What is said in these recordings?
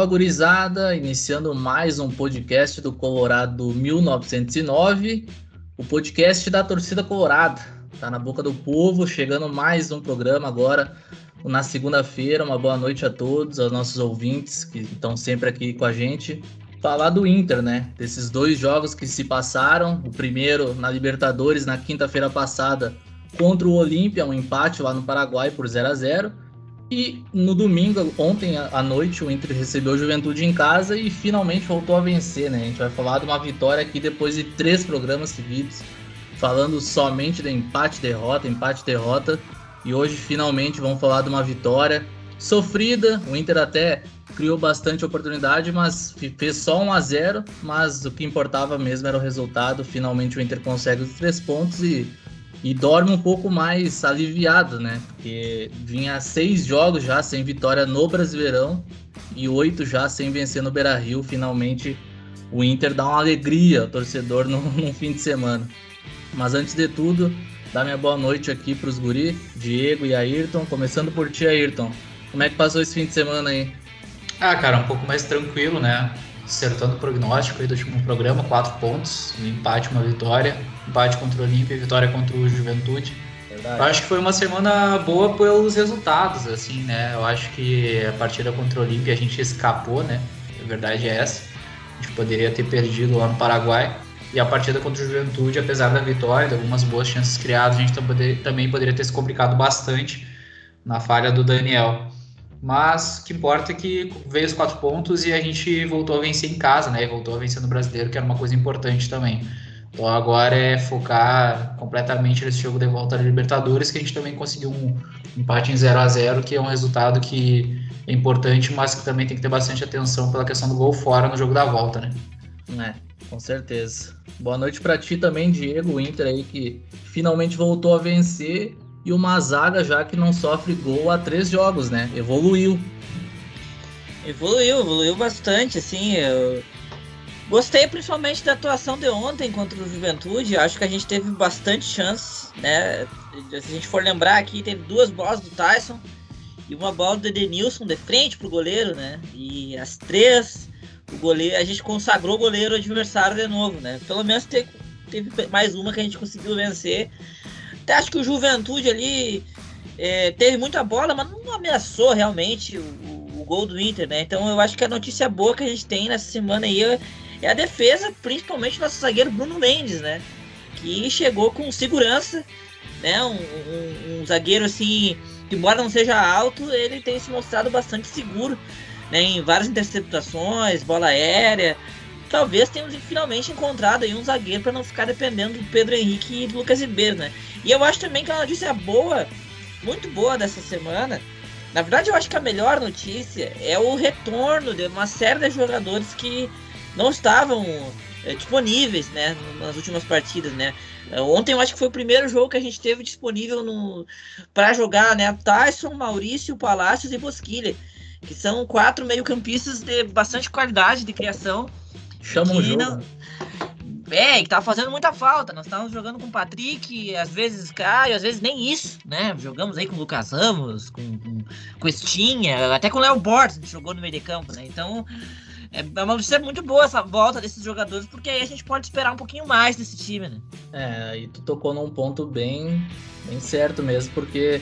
Fala gurizada, iniciando mais um podcast do Colorado 1909, o podcast da torcida colorada. Tá na boca do povo, chegando mais um programa agora na segunda-feira. Uma boa noite a todos, aos nossos ouvintes que estão sempre aqui com a gente. Falar do Inter, né? Desses dois jogos que se passaram. O primeiro na Libertadores na quinta-feira passada contra o Olímpia, um empate lá no Paraguai por 0 a 0 e no domingo, ontem à noite, o Inter recebeu o Juventude em casa e finalmente voltou a vencer, né? A gente vai falar de uma vitória aqui depois de três programas seguidos, falando somente de empate, derrota, empate, derrota. E hoje finalmente vamos falar de uma vitória sofrida. O Inter até criou bastante oportunidade, mas fez só 1 a 0 Mas o que importava mesmo era o resultado. Finalmente o Inter consegue os três pontos e e dorme um pouco mais aliviado, né? Porque vinha seis jogos já sem vitória no Brasileirão e oito já sem vencer no Beira Rio. Finalmente o Inter dá uma alegria ao torcedor no, no fim de semana. Mas antes de tudo, dá minha boa noite aqui para os guri, Diego e Ayrton. Começando por ti, Ayrton. Como é que passou esse fim de semana aí? Ah, cara, um pouco mais tranquilo, né? acertando o prognóstico aí do último programa, quatro pontos, um empate, uma vitória, empate contra o Olímpia e vitória contra o Juventude. Verdade. Eu acho que foi uma semana boa pelos resultados, assim, né? Eu acho que a partida contra o Olímpia a gente escapou, né? A verdade é essa. A gente poderia ter perdido lá no Paraguai. E a partida contra o Juventude, apesar da vitória, de algumas boas chances criadas, a gente também poderia ter se complicado bastante na falha do Daniel. Mas o que importa é que veio os quatro pontos e a gente voltou a vencer em casa, né? Voltou a vencer no brasileiro, que era uma coisa importante também. Então agora é focar completamente nesse jogo de volta da Libertadores, que a gente também conseguiu um empate em 0 a 0 que é um resultado que é importante, mas que também tem que ter bastante atenção pela questão do gol fora no jogo da volta, né? É, com certeza. Boa noite para ti também, Diego, o Inter aí que finalmente voltou a vencer e uma zaga já que não sofre gol há três jogos, né? Evoluiu. Evoluiu, evoluiu bastante, assim. Eu gostei principalmente da atuação de ontem contra o Juventude. Acho que a gente teve bastante chance, né? Se a gente for lembrar aqui, teve duas bolas do Tyson e uma bola do Edenilson de frente pro goleiro, né? E as três, o goleiro, a gente consagrou o goleiro adversário de novo, né? Pelo menos teve, teve mais uma que a gente conseguiu vencer até acho que o Juventude ali é, teve muita bola, mas não ameaçou realmente o, o, o, gol do Inter, né? Então eu acho que a notícia boa que a gente tem nessa semana aí é, é a defesa, principalmente nosso zagueiro Bruno Mendes, né? Que chegou com segurança, né? Um, um, um zagueiro assim, que embora não seja alto, ele tem se mostrado bastante seguro, né? Em várias interceptações, bola aérea, talvez tenhamos finalmente encontrado aí um zagueiro para não ficar dependendo do Pedro Henrique e do Lucas Ribeiro, né? E eu acho também que é uma notícia boa, muito boa dessa semana. Na verdade, eu acho que a melhor notícia é o retorno de uma série de jogadores que não estavam é, disponíveis, né, nas últimas partidas, né? Eh, ontem eu acho que foi o primeiro jogo que a gente teve disponível no para jogar, né? Tyson, Maurício, Palácios e Bosquilha, que são quatro meio-campistas de bastante qualidade de criação Chama o jogo. Não... É, que tava fazendo muita falta. Nós estávamos jogando com o Patrick, às vezes Caio, às vezes nem isso, né? Jogamos aí com o Lucas Ramos, com, com, com Estinha, até com o Léo Borges, a gente jogou no meio de campo, né? Então, é, é uma notícia muito boa essa volta desses jogadores, porque aí a gente pode esperar um pouquinho mais desse time, né? É, e tu tocou num ponto bem, bem certo mesmo, porque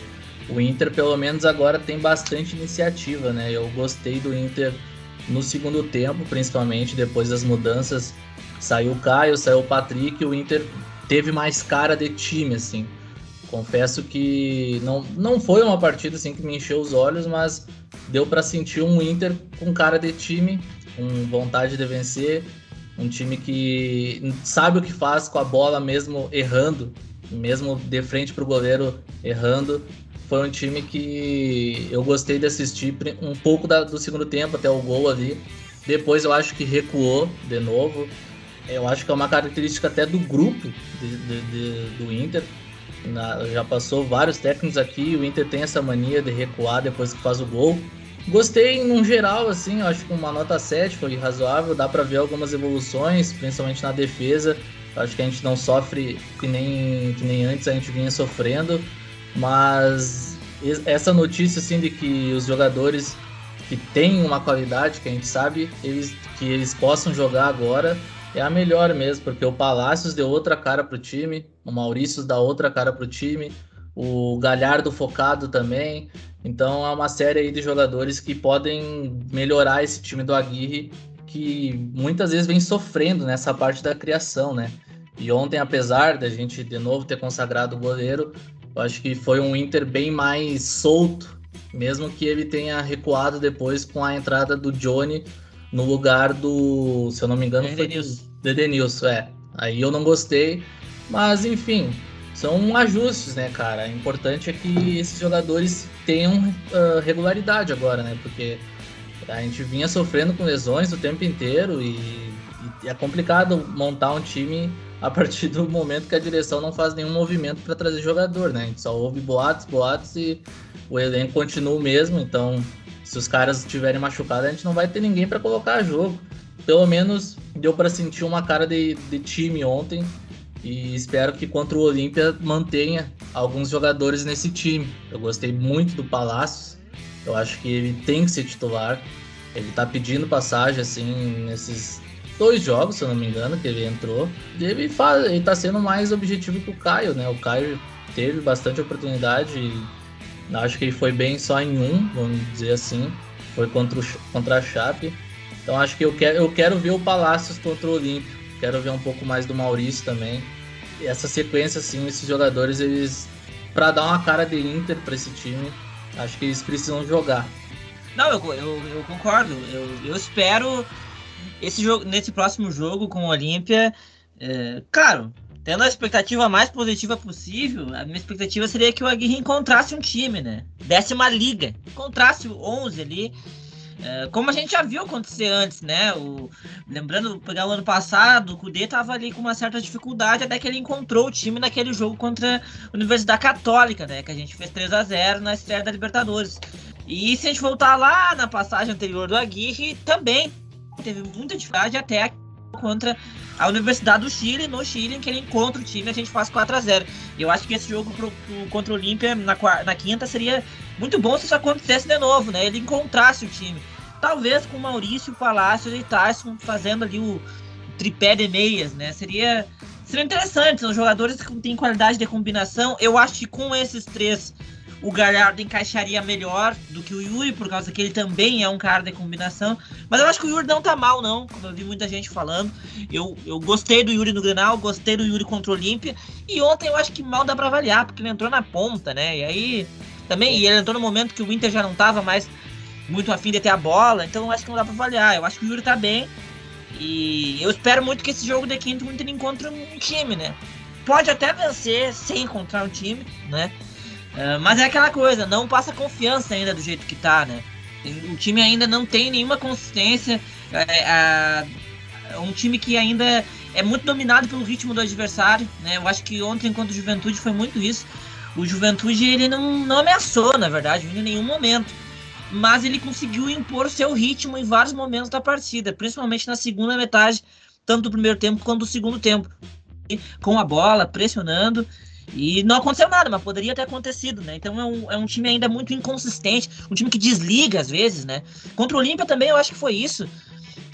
o Inter, pelo menos agora, tem bastante iniciativa, né? Eu gostei do Inter no segundo tempo, principalmente depois das mudanças, saiu o Caio, saiu o Patrick, o Inter teve mais cara de time, assim. Confesso que não, não foi uma partida assim que me encheu os olhos, mas deu para sentir um Inter com cara de time, com vontade de vencer, um time que sabe o que faz com a bola mesmo errando, mesmo de frente para o goleiro errando foi um time que eu gostei de assistir um pouco da, do segundo tempo até o gol ali. Depois eu acho que recuou de novo. Eu acho que é uma característica até do grupo de, de, de, do Inter. Na, já passou vários técnicos aqui. O Inter tem essa mania de recuar depois que faz o gol. Gostei no geral, assim, acho que uma nota 7 foi razoável. Dá para ver algumas evoluções, principalmente na defesa. Acho que a gente não sofre que nem, que nem antes a gente vinha sofrendo. Mas essa notícia assim de que os jogadores que tem uma qualidade que a gente sabe eles, que eles possam jogar agora é a melhor mesmo, porque o Palácios deu outra cara pro time, o Maurício dá outra cara pro time, o Galhardo focado também. Então é uma série aí de jogadores que podem melhorar esse time do Aguirre, que muitas vezes vem sofrendo nessa parte da criação, né? E ontem, apesar da gente de novo ter consagrado o goleiro, eu acho que foi um Inter bem mais solto, mesmo que ele tenha recuado depois com a entrada do Johnny no lugar do, se eu não me engano, Edenilson. foi Edenilson, é. Aí eu não gostei, mas enfim, são ajustes, né, cara? O importante é que esses jogadores tenham uh, regularidade agora, né? Porque a gente vinha sofrendo com lesões o tempo inteiro e, e é complicado montar um time a partir do momento que a direção não faz nenhum movimento para trazer jogador, né? A gente só ouve boatos, boatos e o elenco continua o mesmo, então se os caras estiverem machucados, a gente não vai ter ninguém para colocar a jogo. Pelo menos deu para sentir uma cara de, de time ontem e espero que contra o Olímpia mantenha alguns jogadores nesse time. Eu gostei muito do Palácio, eu acho que ele tem que ser titular. Ele tá pedindo passagem assim nesses dois jogos, se eu não me engano, que ele entrou. E ele, faz, ele tá sendo mais objetivo que o Caio, né? O Caio teve bastante oportunidade e Acho que ele foi bem só em um, vamos dizer assim. Foi contra, o, contra a Chape. Então acho que eu quero, eu quero ver o Palácios contra o Olímpio. Quero ver um pouco mais do Maurício também. Essa sequência, assim, esses jogadores, eles. para dar uma cara de Inter para esse time, acho que eles precisam jogar. Não, eu, eu, eu concordo. Eu, eu espero esse jogo, nesse próximo jogo com o Olímpia. É, claro, tendo a expectativa mais positiva possível, a minha expectativa seria que o Aguirre encontrasse um time, né? Desse uma liga, encontrasse o 11 ali. É, como a gente já viu acontecer antes, né? O, lembrando, pegar o ano passado, o Kudê tava ali com uma certa dificuldade até que ele encontrou o time naquele jogo contra a Universidade Católica, né? Que a gente fez 3 a 0 na estreia da Libertadores. E se a gente voltar lá na passagem anterior do Aguirre, também teve muita dificuldade até contra a Universidade do Chile, no Chile, em que ele encontra o time, a gente faz 4 a 0 Eu acho que esse jogo pro, pro, contra o Olímpia na, na quinta seria muito bom se isso acontecesse de novo, né? Ele encontrasse o time. Talvez com Maurício, Palácio e Tyson fazendo ali o tripé de meias, né? Seria, seria interessante. São jogadores que têm qualidade de combinação. Eu acho que com esses três o Galhardo encaixaria melhor do que o Yuri, por causa que ele também é um cara de combinação. Mas eu acho que o Yuri não tá mal, não, como eu vi muita gente falando. Eu, eu gostei do Yuri no Grenal, gostei do Yuri contra o Olímpia. E ontem eu acho que mal dá pra avaliar, porque ele entrou na ponta, né? E aí. Também, e ele entrou no momento que o Inter já não tava mais muito afim de ter a bola, então eu acho que não dá pra avaliar. Eu acho que o Yuri tá bem. E eu espero muito que esse jogo de quinto o Inter encontre um time, né? Pode até vencer sem encontrar um time, né? É, mas é aquela coisa, não passa confiança ainda do jeito que tá, né? O time ainda não tem nenhuma consistência. É, é, um time que ainda é muito dominado pelo ritmo do adversário, né? Eu acho que ontem contra o Juventude foi muito isso. O Juventude ele não, não ameaçou, na verdade, em nenhum momento. Mas ele conseguiu impor seu ritmo em vários momentos da partida, principalmente na segunda metade, tanto do primeiro tempo quanto do segundo tempo. Com a bola, pressionando e não aconteceu nada, mas poderia ter acontecido, né? Então é um, é um time ainda muito inconsistente, um time que desliga às vezes, né? Contra o Olímpia também eu acho que foi isso.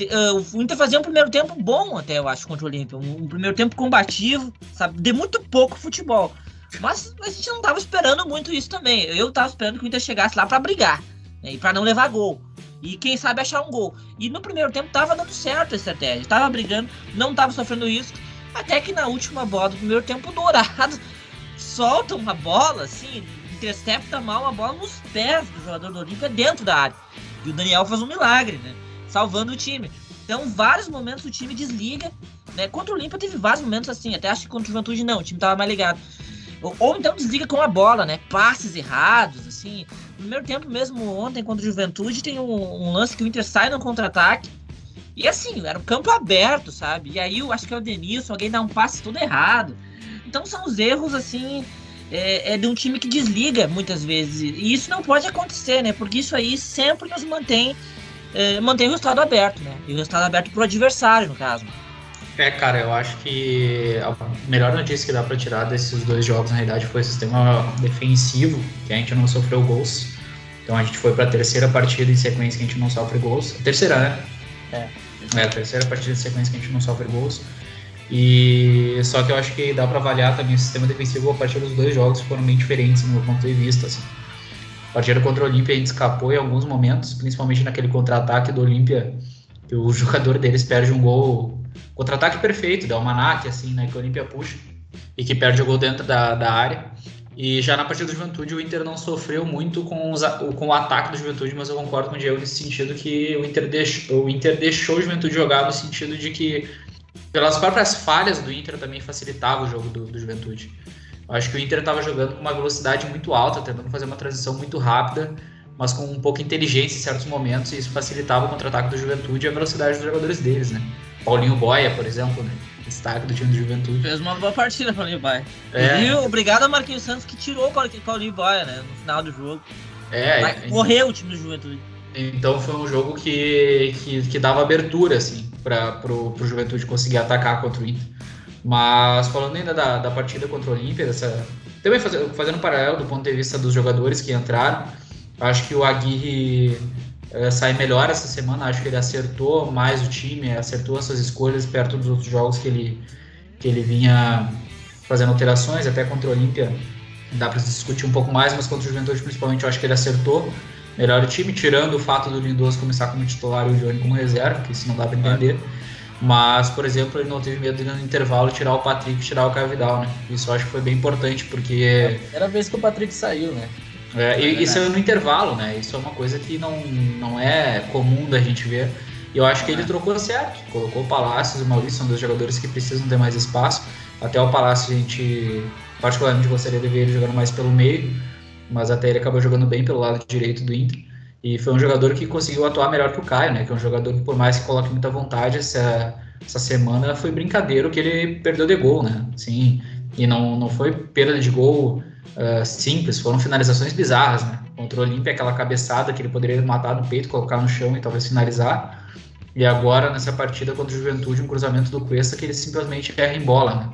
Uh, o Inter fazia um primeiro tempo bom até, eu acho, contra o Olímpia. Um, um, primeiro tempo combativo, sabe? De muito pouco futebol. Mas a gente não tava esperando muito isso também. Eu tava esperando que o Inter chegasse lá para brigar, né? E pra não levar gol. E quem sabe achar um gol. E no primeiro tempo tava dando certo a estratégia. Tava brigando, não tava sofrendo isso. Até que na última bola do primeiro tempo, Dourado solta uma bola, assim, intercepta mal a bola nos pés do jogador do Olímpia dentro da área. E o Daniel faz um milagre, né? Salvando o time. Então, vários momentos o time desliga. Né? Contra o Olímpia teve vários momentos assim, até acho que contra o Juventude não, o time tava mais ligado. Ou, ou então desliga com a bola, né? Passes errados, assim. No primeiro tempo mesmo, ontem contra o Juventude, tem um, um lance que o Inter sai no contra-ataque. E assim, era um campo aberto, sabe? E aí eu acho que é o Denilson, alguém dá um passe todo errado. Então são os erros, assim, é, é, de um time que desliga muitas vezes. E isso não pode acontecer, né? Porque isso aí sempre nos mantém, é, mantém o resultado aberto, né? E o resultado aberto pro adversário, no caso. É, cara, eu acho que a melhor notícia que dá para tirar desses dois jogos, na realidade, foi o sistema defensivo, que a gente não sofreu gols. Então a gente foi para a terceira partida em sequência que a gente não sofre gols. Terceira, né? É. É, a terceira partida em sequência que a gente não sofre gols. E só que eu acho que dá para avaliar também o sistema defensivo a partir dos dois jogos foram bem diferentes no meu ponto de vista. Assim. A partida contra o Olímpia a gente escapou em alguns momentos, principalmente naquele contra-ataque do Olímpia, que o jogador deles perde um gol. Contra-ataque perfeito, da Almanac, assim, né? Que o Olímpia puxa e que perde o gol dentro da, da área. E já na partida do Juventude, o Inter não sofreu muito com, os, com o ataque do Juventude, mas eu concordo com o Diego nesse sentido que o Inter, deixou, o Inter deixou o Juventude jogar no sentido de que, pelas próprias falhas do Inter, também facilitava o jogo do, do Juventude. Eu acho que o Inter estava jogando com uma velocidade muito alta, tentando fazer uma transição muito rápida, mas com um pouco inteligência em certos momentos, e isso facilitava o contra-ataque do Juventude e a velocidade dos jogadores deles, né? Paulinho Boia, por exemplo, né? destaque do time do Juventude. Fez uma boa partida, Paulinho Baia. É. E obrigado a Marquinhos Santos que tirou o Paulinho Baia, né? No final do jogo. É, Vai é, correr o time do Juventude. Então foi um jogo que, que, que dava abertura, assim, para pro Juventude conseguir atacar contra o Inter. Mas falando ainda da, da partida contra o Olímpia, também faz, fazendo um paralelo do ponto de vista dos jogadores que entraram, acho que o Aguirre é, sai melhor essa semana. Acho que ele acertou mais o time, acertou as suas escolhas perto dos outros jogos que ele, que ele vinha fazendo alterações, até contra o Olímpia dá para discutir um pouco mais, mas contra o Juventude principalmente eu acho que ele acertou melhor time, tirando o fato do Lindoso começar como titular e o Johnny como reserva, que isso não dá para entender. Mas, por exemplo, ele não teve medo de no intervalo tirar o Patrick e tirar o Caio Vidal, né? Isso eu acho que foi bem importante, porque... É a vez que o Patrick saiu, né? É, e, isso é no intervalo, né? Isso é uma coisa que não, não é comum da gente ver. E eu acho que ele é. trocou certo. Colocou o Palácios e o Maurício, são dois jogadores que precisam ter mais espaço. Até o Palácio a gente, particularmente, gostaria de ver ele jogando mais pelo meio, mas até ele acabou jogando bem pelo lado direito do Inter. E foi um jogador que conseguiu atuar melhor que o Caio, né? Que é um jogador que, por mais que coloque muita vontade, essa, essa semana foi brincadeiro que ele perdeu de gol, né? Sim, e não, não foi perda de gol uh, simples, foram finalizações bizarras, né? Contra o Olímpia, aquela cabeçada que ele poderia matar no peito, colocar no chão e talvez finalizar. E agora, nessa partida contra o Juventude, um cruzamento do Cuesta que ele simplesmente erra em bola, né?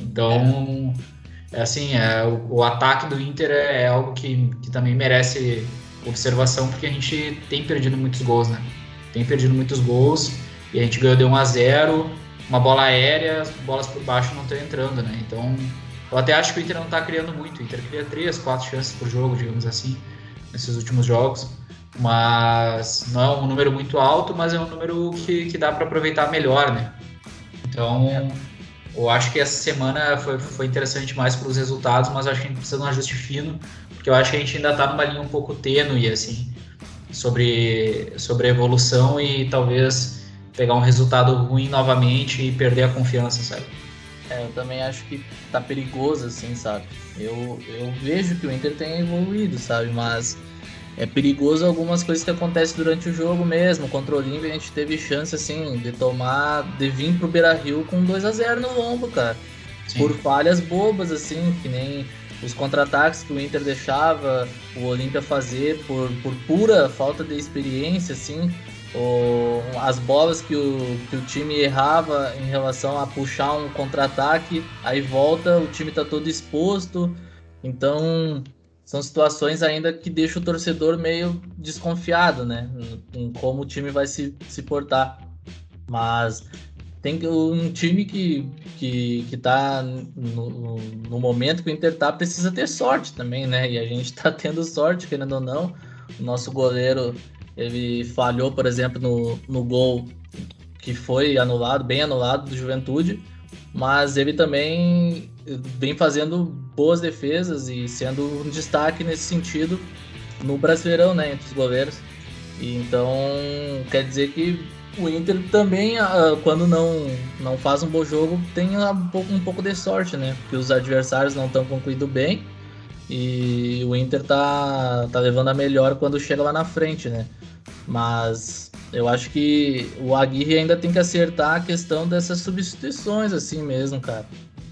Então, é assim, é, o, o ataque do Inter é, é algo que, que também merece observação, porque a gente tem perdido muitos gols, né? Tem perdido muitos gols e a gente ganhou de 1 a 0 uma bola aérea, as bolas por baixo não estão entrando, né? Então, eu até acho que o Inter não está criando muito. O Inter cria três, quatro chances por jogo, digamos assim, nesses últimos jogos. Mas não é um número muito alto, mas é um número que, que dá para aproveitar melhor, né? Então, eu acho que essa semana foi, foi interessante mais para os resultados, mas acho que a gente precisa de um ajuste fino, porque eu acho que a gente ainda está numa linha um pouco tênue, assim, sobre, sobre a evolução e talvez pegar um resultado ruim novamente e perder a confiança, sabe? É, eu também acho que tá perigoso, assim, sabe? Eu, eu vejo que o Inter tem evoluído, sabe? Mas é perigoso algumas coisas que acontecem durante o jogo mesmo. Contra o Olímpia a gente teve chance, assim, de tomar, de vir pro Beira Rio com 2 a 0 no lombo, cara. Sim. Por falhas bobas, assim, que nem os contra-ataques que o Inter deixava o Olímpia fazer por, por pura falta de experiência, assim o, as bolas que o, que o time errava em relação a puxar um contra-ataque, aí volta, o time está todo exposto. Então, são situações ainda que deixam o torcedor meio desconfiado, né? Em, em como o time vai se, se portar. Mas tem um time que, que, que tá no, no momento que o Inter tá, precisa ter sorte também, né? E a gente tá tendo sorte, querendo ou não. O nosso goleiro ele falhou, por exemplo, no, no gol que foi anulado, bem anulado do Juventude, mas ele também vem fazendo boas defesas e sendo um destaque nesse sentido no Brasileirão, né, entre os goleiros. E então, quer dizer que o Inter também, ah, quando não, não faz um bom jogo, tem um pouco, de sorte, né? Porque os adversários não estão concluindo bem e o Inter tá, tá levando a melhor quando chega lá na frente, né? Mas eu acho que o Aguirre ainda tem que acertar a questão dessas substituições, assim mesmo, cara.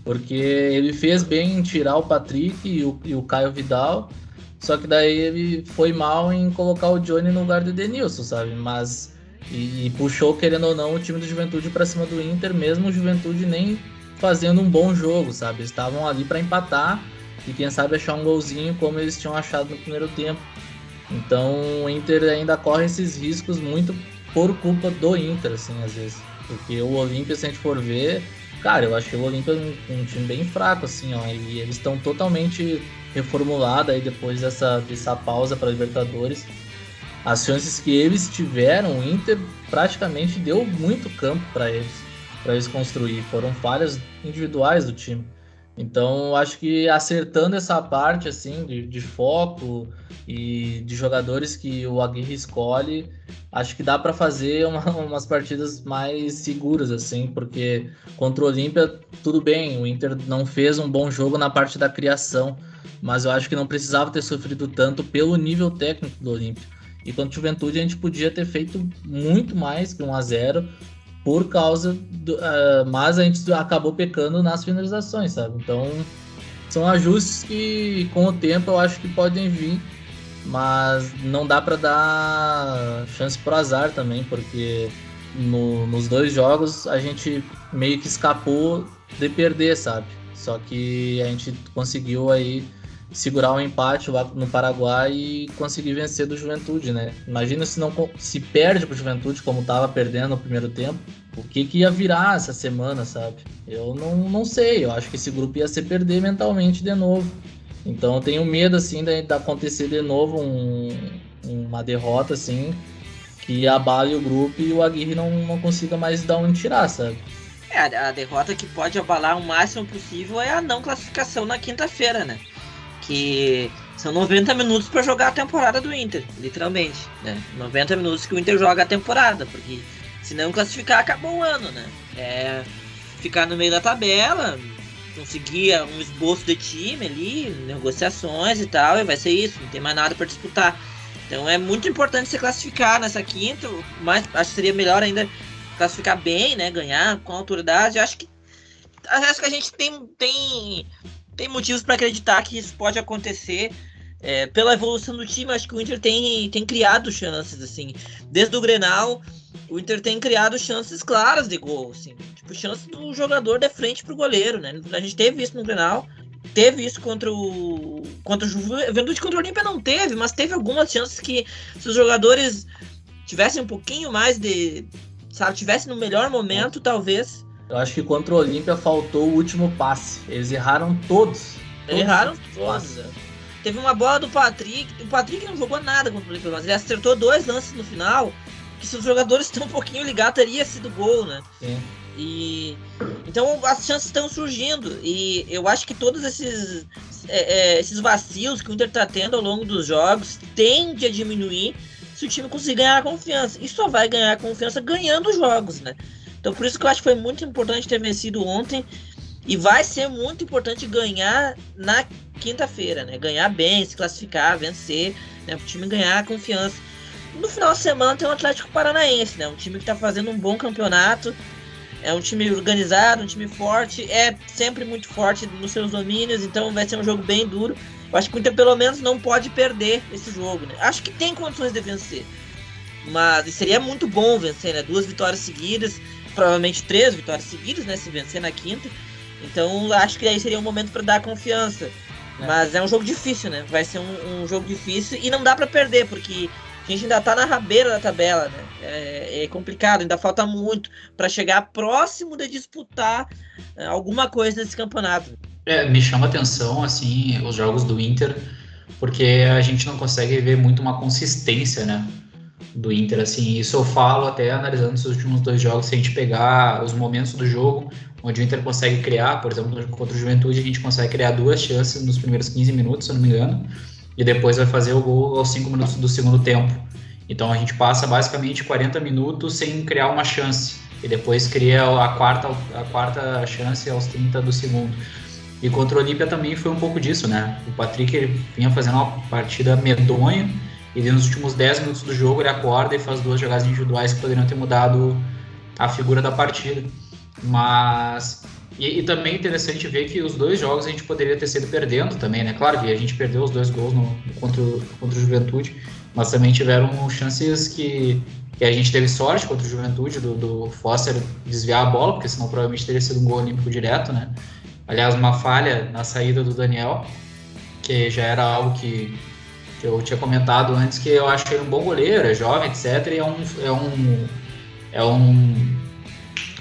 Porque ele fez bem em tirar o Patrick e o, e o Caio Vidal, só que daí ele foi mal em colocar o Johnny no lugar do Denilson, sabe? Mas. E, e puxou, querendo ou não, o time do Juventude para cima do Inter, mesmo o Juventude nem fazendo um bom jogo, sabe? Eles estavam ali para empatar e quem sabe achar um golzinho como eles tinham achado no primeiro tempo. Então o Inter ainda corre esses riscos muito por culpa do Inter, assim, às vezes. Porque o Olímpia, se a gente for ver, cara, eu que o Olímpia um, um time bem fraco, assim, ó. E eles estão totalmente reformulados aí depois dessa, dessa pausa para Libertadores. As chances que eles tiveram, o Inter praticamente deu muito campo para eles, para eles construir. Foram falhas individuais do time. Então, acho que acertando essa parte assim de, de, foco e de jogadores que o Aguirre escolhe, acho que dá para fazer uma, umas partidas mais seguras assim, porque contra o Olímpia tudo bem, o Inter não fez um bom jogo na parte da criação, mas eu acho que não precisava ter sofrido tanto pelo nível técnico do Olímpia. E contra o Juventude a gente podia ter feito muito mais que 1 a 0 por causa do, uh, mas a gente acabou pecando nas finalizações, sabe? Então são ajustes que com o tempo eu acho que podem vir, mas não dá para dar chance pro azar também, porque no, nos dois jogos a gente meio que escapou de perder, sabe? Só que a gente conseguiu aí segurar o um empate lá no Paraguai e conseguir vencer do Juventude, né? Imagina se não se perde pro Juventude como tava perdendo no primeiro tempo, o que que ia virar essa semana, sabe? Eu não, não sei, eu acho que esse grupo ia se perder mentalmente de novo. Então eu tenho medo assim de, de acontecer de novo um, uma derrota assim que abale o grupo e o Aguirre não, não consiga mais dar um tirar, sabe? É, a derrota que pode abalar o máximo possível é a não classificação na quinta-feira, né? Que são 90 minutos para jogar a temporada do Inter, literalmente, né? 90 minutos que o Inter joga a temporada, porque se não classificar acabou o ano, né? É ficar no meio da tabela, conseguir um esboço de time ali, negociações e tal, e vai ser isso, não tem mais nada para disputar. Então é muito importante se classificar nessa quinta, mas acho que seria melhor ainda classificar bem, né? Ganhar com autoridade. Acho que acho que a gente tem, tem tem motivos para acreditar que isso pode acontecer. É, pela evolução do time, acho que o Inter tem, tem criado chances, assim. Desde o Grenal, o Inter tem criado chances claras de gol, assim. Tipo, chance do jogador de frente pro goleiro, né? A gente teve isso no Grenal, teve isso contra o contra o Juventude contra o Olímpia não teve, mas teve algumas chances que se os jogadores tivessem um pouquinho mais de, sabe, tivessem no melhor momento, talvez eu acho que contra o Olímpia faltou o último passe. Eles erraram todos. todos erraram todos. É. Teve uma bola do Patrick. O Patrick não jogou nada contra o Olímpia, mas ele acertou dois lances no final. Que se os jogadores estão um pouquinho ligados, teria sido gol, né? Sim. E então as chances estão surgindo. E eu acho que todos esses, é, é, esses vacilos que o Inter está tendo ao longo dos jogos tende a diminuir se o time conseguir ganhar confiança. E só vai ganhar confiança ganhando os jogos, né? Então por isso que eu acho que foi muito importante ter vencido ontem. E vai ser muito importante ganhar na quinta-feira, né? Ganhar bem, se classificar, vencer, né? O time ganhar confiança. No final de semana tem o Atlético Paranaense, né? Um time que está fazendo um bom campeonato. É um time organizado, um time forte, é sempre muito forte nos seus domínios, então vai ser um jogo bem duro. Eu acho que o Inter pelo menos não pode perder esse jogo, né? Acho que tem condições de vencer. Mas seria muito bom vencer, né? Duas vitórias seguidas provavelmente três vitórias seguidas, né? Se vencer na quinta. Então acho que aí seria um momento para dar confiança. É. Mas é um jogo difícil, né? Vai ser um, um jogo difícil e não dá para perder, porque a gente ainda tá na rabeira da tabela, né? É, é complicado, ainda falta muito para chegar próximo de disputar é, alguma coisa nesse campeonato. É, me chama atenção, assim, os jogos do Inter, porque a gente não consegue ver muito uma consistência, né? Do Inter, assim, isso eu falo até analisando os últimos dois jogos, se a gente pegar os momentos do jogo, onde o Inter consegue criar, por exemplo, contra o Juventude, a gente consegue criar duas chances nos primeiros 15 minutos, se eu não me engano, e depois vai fazer o gol aos 5 minutos do segundo tempo. Então a gente passa basicamente 40 minutos sem criar uma chance, e depois cria a quarta, a quarta chance aos 30 do segundo. E contra o Olímpia também foi um pouco disso, né? O Patrick ele vinha fazendo uma partida medonha, ele nos últimos 10 minutos do jogo ele acorda e faz duas jogadas individuais que poderiam ter mudado a figura da partida. Mas e, e, também interessante ver que os dois jogos a gente poderia ter sido perdendo também, né? Claro que a gente perdeu os dois gols no, contra, contra o Juventude, mas também tiveram chances que, que a gente teve sorte contra o Juventude, do, do Foster desviar a bola, porque senão provavelmente teria sido um gol olímpico direto, né? Aliás, uma falha na saída do Daniel, que já era algo que que eu tinha comentado antes que eu acho que ele é um bom goleiro, é jovem, etc. E é um. É um, é um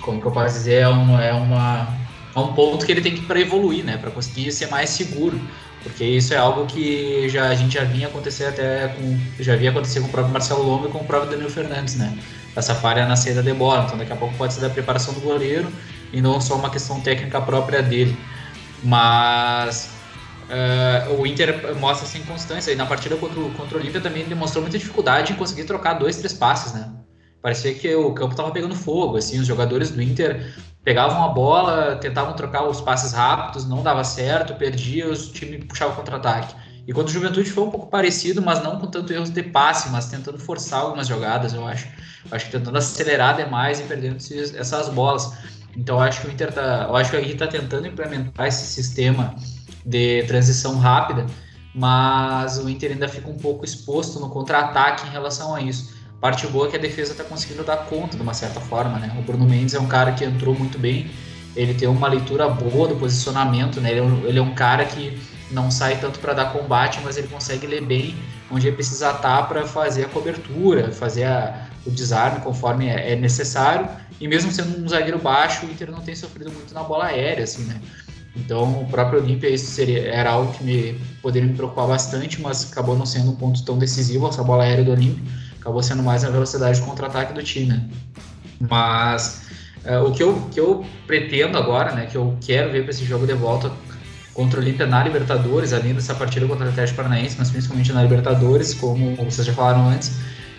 como que eu posso dizer? É, um, é, uma, é um ponto que ele tem que para evoluir, né? Para conseguir ser mais seguro. Porque isso é algo que já, a gente já vinha acontecer até com. Já havia acontecido com o próprio Marcelo Lomba e com o próprio Daniel Fernandes, né? Essa falha na saída de bola. Então daqui a pouco pode ser da preparação do goleiro e não só uma questão técnica própria dele. Mas Uh, o Inter mostra essa inconstância. E na partida contra, o, contra o Olímpia também demonstrou muita dificuldade em conseguir trocar dois, três passes, né? Parecia que o campo estava pegando fogo, assim, os jogadores do Inter pegavam a bola, tentavam trocar os passes rápidos, não dava certo, perdia, o time puxava o contra-ataque. E quando o Juventude foi um pouco parecido, mas não com tanto erros de passe, mas tentando forçar algumas jogadas, eu acho. Acho que tentando acelerar demais e perdendo essas bolas. Então eu acho que o Inter tá, eu acho que a Inter está tentando implementar esse sistema de transição rápida, mas o Inter ainda fica um pouco exposto no contra-ataque em relação a isso. Parte boa é que a defesa está conseguindo dar conta de uma certa forma, né? O Bruno Mendes é um cara que entrou muito bem, ele tem uma leitura boa do posicionamento, né? Ele é um, ele é um cara que não sai tanto para dar combate, mas ele consegue ler bem onde ele precisa estar para fazer a cobertura, fazer a, o desarme conforme é, é necessário. E mesmo sendo um zagueiro baixo, o Inter não tem sofrido muito na bola aérea, assim, né? Então, o próprio Olímpia, isso seria, era algo que me, poderia me preocupar bastante, mas acabou não sendo um ponto tão decisivo, essa bola aérea do Olímpia, acabou sendo mais a velocidade de contra-ataque do time. Né? Mas é, o que eu, que eu pretendo agora, né, que eu quero ver para esse jogo de volta contra o Olímpia na Libertadores, além dessa partida contra o Atlético Paranaense, mas principalmente na Libertadores, como vocês já falaram antes,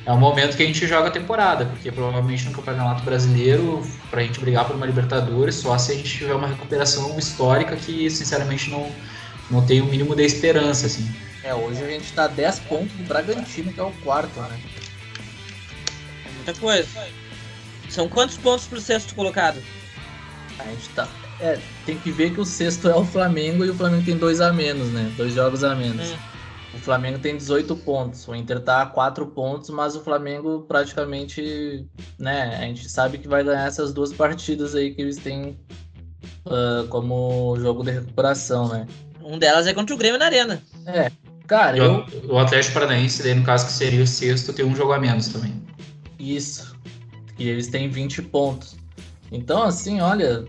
é o momento que a gente joga a temporada, porque provavelmente no Campeonato Brasileiro, para a gente brigar por uma Libertadores, só se a gente tiver uma recuperação histórica que, sinceramente, não, não tem o mínimo de esperança, assim. É, hoje a gente está 10 pontos do Bragantino, que é o quarto, né? É muita coisa. São quantos pontos para o sexto colocado? A gente tá. É, tem que ver que o sexto é o Flamengo e o Flamengo tem dois a menos, né? Dois jogos a menos. Hum. O Flamengo tem 18 pontos, o Inter tá a 4 pontos, mas o Flamengo praticamente, né, a gente sabe que vai ganhar essas duas partidas aí que eles têm uh, como jogo de recuperação, né? Um delas é contra o Grêmio na Arena. É, cara, eu... O Atlético Paranaense, daí no caso que seria o sexto, tem um jogo a menos também. Isso, e eles têm 20 pontos. Então, assim, olha,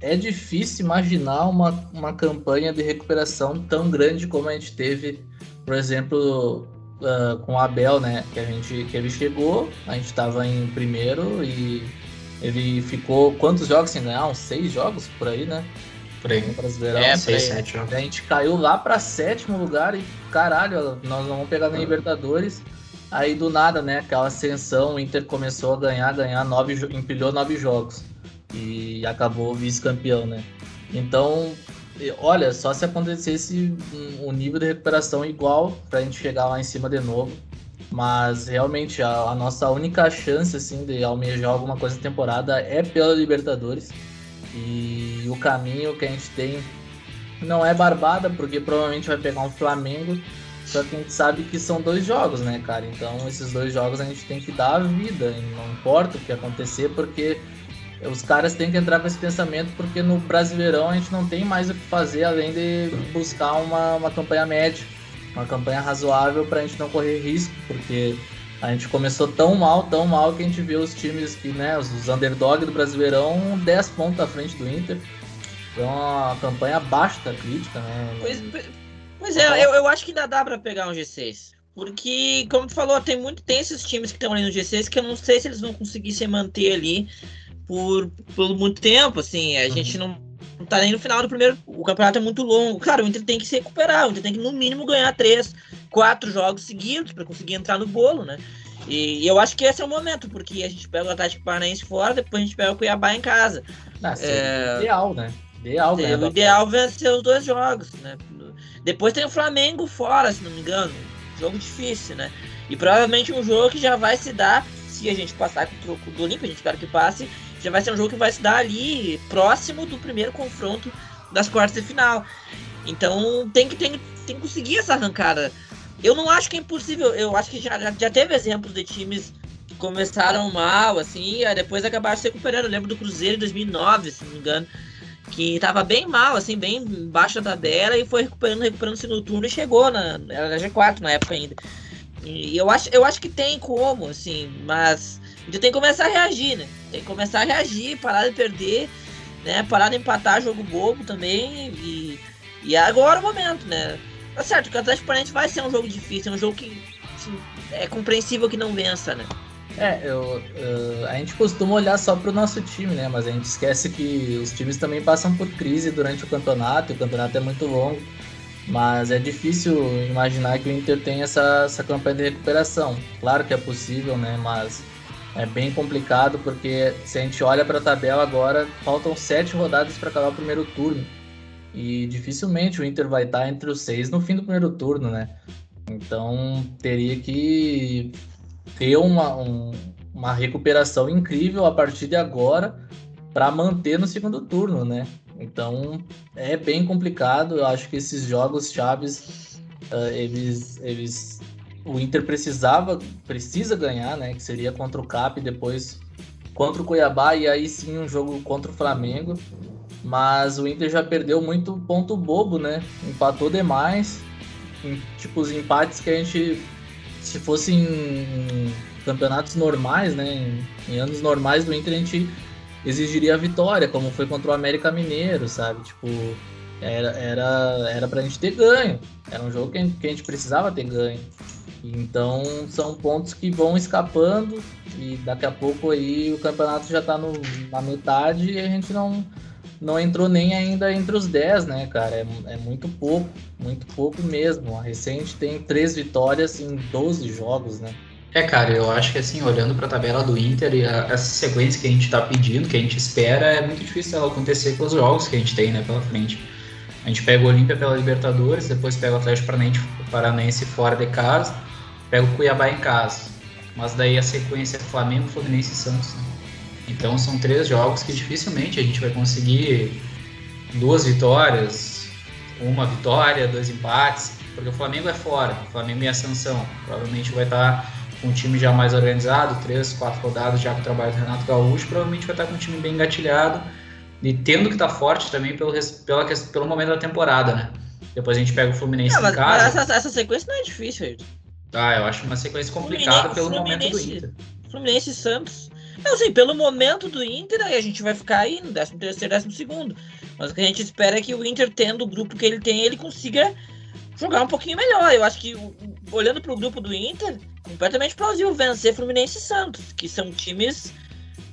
é difícil imaginar uma, uma campanha de recuperação tão grande como a gente teve por exemplo, uh, com o Abel, né? Que a gente que ele chegou, a gente estava em primeiro e ele ficou quantos jogos sem ganhar? Uns seis jogos por aí, né? Por aí. Brasileirão. É, seis, sete jogos. A gente caiu lá para sétimo lugar e caralho, nós não vamos pegar na Libertadores. Aí do nada, né? Aquela ascensão, o Inter começou a ganhar, ganhar nove, empilhou nove jogos e acabou vice-campeão, né? Então olha, só se acontecesse um, nível de recuperação igual para a gente chegar lá em cima de novo. Mas realmente a, a, nossa única chance assim de almejar alguma coisa na temporada é pela Libertadores. E o caminho que a gente tem não é barbada, porque provavelmente vai pegar um Flamengo. Só que a gente sabe que são dois jogos, né, cara? Então esses dois jogos a gente tem que dar a vida, não importa o que acontecer, porque os caras têm que entrar com esse pensamento porque no Brasileirão a gente não tem mais o que fazer além de buscar uma, uma campanha média, uma campanha razoável para a gente não correr risco, porque a gente começou tão mal, tão mal que a gente vê os times que, né, os, os underdog do Brasileirão 10 pontos à frente do Inter. Então a campanha abaixo da crítica, né? Pois, pois é, eu, eu acho que ainda dá para pegar um G6. Porque, como tu falou, tem muito tem esses times que estão ali no G6 que eu não sei se eles vão conseguir se manter ali por, por muito tempo, assim, a uhum. gente não, não tá nem no final do primeiro. O campeonato é muito longo. Cara, o Inter tem que se recuperar, o Inter tem que, no mínimo, ganhar três, quatro jogos seguidos para conseguir entrar no bolo, né? E, e, eu acho que esse é o momento, porque a gente pega o Atlético Paranaense fora, depois a gente pega o Cuiabá em casa. Ah, é ideal, né? Ideal, né? O ideal vencer os dois jogos, né? Depois tem o Flamengo fora, se não me engano. Jogo difícil, né? E provavelmente um jogo que já vai se dar, se a gente passar com o troco do Olímpio, a gente espera que passe, já vai ser um jogo que vai se dar ali próximo do primeiro confronto das quartas de final. Então tem que, tem, tem que conseguir essa arrancada. Eu não acho que é impossível, eu acho que já, já teve exemplos de times que começaram mal, assim, e depois acabaram se recuperando. Eu lembro do Cruzeiro em 2009, se não me engano, que estava bem mal, assim, bem baixa da tabela e foi recuperando, recuperando-se no turno e chegou na, era G4 na época ainda. E eu acho, eu acho que tem como, assim, mas a gente tem que começar a reagir, né? Tem que começar a reagir, parar de perder, né? Parar de empatar jogo bobo também e, e agora é o momento, né? Tá certo, o Atlético Paranaense vai ser um jogo difícil, é um jogo que assim, é compreensível que não vença, né? É, eu, eu, a gente costuma olhar só pro nosso time, né? Mas a gente esquece que os times também passam por crise durante o campeonato, e o campeonato é muito longo. Mas é difícil imaginar que o Inter tem essa, essa campanha de recuperação. Claro que é possível, né? Mas é bem complicado porque se a gente olha para a tabela agora, faltam sete rodadas para acabar o primeiro turno. E dificilmente o Inter vai estar entre os seis no fim do primeiro turno, né? Então teria que ter uma, um, uma recuperação incrível a partir de agora para manter no segundo turno, né? Então é bem complicado. Eu acho que esses jogos chaves uh, eles, eles o Inter precisava precisa ganhar, né? Que seria contra o Cap, depois contra o Cuiabá e aí sim um jogo contra o Flamengo. Mas o Inter já perdeu muito ponto bobo, né? Empatou demais. Em, tipo, os empates que a gente se fosse em, campeonatos normais, né, em, em, anos normais do Inter, a gente exigiria a vitória, como foi contra o América Mineiro, sabe? Tipo, era, era, era pra gente ter ganho. Era um jogo que a gente, que a gente precisava ter ganho. Então são pontos que vão escapando e daqui a pouco aí o campeonato já tá no, na metade e a gente não, não entrou nem ainda entre os 10, né, cara? É, é muito pouco, muito pouco mesmo. A recente tem três vitórias em 12 jogos, né? É, cara, eu acho que assim, olhando para a tabela do Inter e a, essa sequência que a gente está pedindo, que a gente espera, é muito difícil ela acontecer com os jogos que a gente tem, né, pela frente. A gente pega o Olímpia pela Libertadores, depois pega o Atlético Paranaense fora de casa, pega o Cuiabá em casa. Mas daí a sequência é Flamengo, Fluminense e Santos. Né? Então são três jogos que dificilmente a gente vai conseguir duas vitórias, uma vitória, dois empates, porque o Flamengo é fora, o Flamengo é ascensão. Provavelmente vai estar com um time já mais organizado, três, quatro rodadas já com o trabalho do Renato Gaúcho, provavelmente vai estar com um time bem engatilhado e tendo que estar forte também pelo, pela, pelo momento da temporada, né? Depois a gente pega o Fluminense é, mas, em casa. Mas essa, essa sequência não é difícil, Ayrton. Ah, eu acho uma sequência complicada pelo momento do Inter. Fluminense e Santos não, assim, pelo momento do Inter, aí a gente vai ficar aí no 13 terceiro, 12 segundo. Mas o que a gente espera é que o Inter, tendo o grupo que ele tem, ele consiga jogar um pouquinho melhor. Eu acho que, olhando para o grupo do Inter, completamente plausível vencer Fluminense e Santos, que são times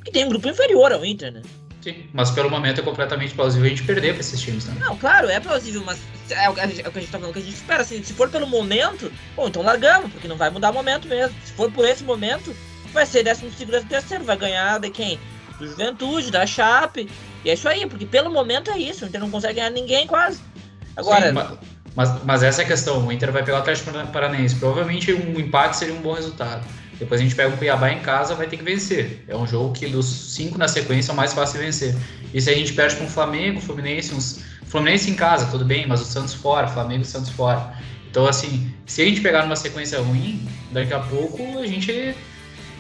que têm um grupo inferior ao Inter, né? Sim, mas pelo momento é completamente plausível a gente perder para esses times também. Não, claro, é plausível, mas é o, que a gente, é o que a gente tá falando, que a gente espera. Assim, se for pelo momento, bom, então largamos, porque não vai mudar o momento mesmo. Se for por esse momento, vai ser 12 segundo, terceiro, vai ganhar de quem? Do Juventude, da Chape. E é isso aí, porque pelo momento é isso, o Inter não consegue ganhar ninguém quase. Agora. Sim, mas, mas, essa é a questão, o Inter vai pegar o Atlético Paranaense. Provavelmente um empate seria um bom resultado. Depois a gente pega o Cuiabá em casa, vai ter que vencer. É um jogo que dos cinco na sequência é o mais fácil de vencer. E se a gente perde com o Flamengo, Fluminense, uns... Fluminense em casa, tudo bem, mas o Santos fora, Flamengo e Santos fora. Então, assim, se a gente pegar numa sequência ruim, daqui a pouco a gente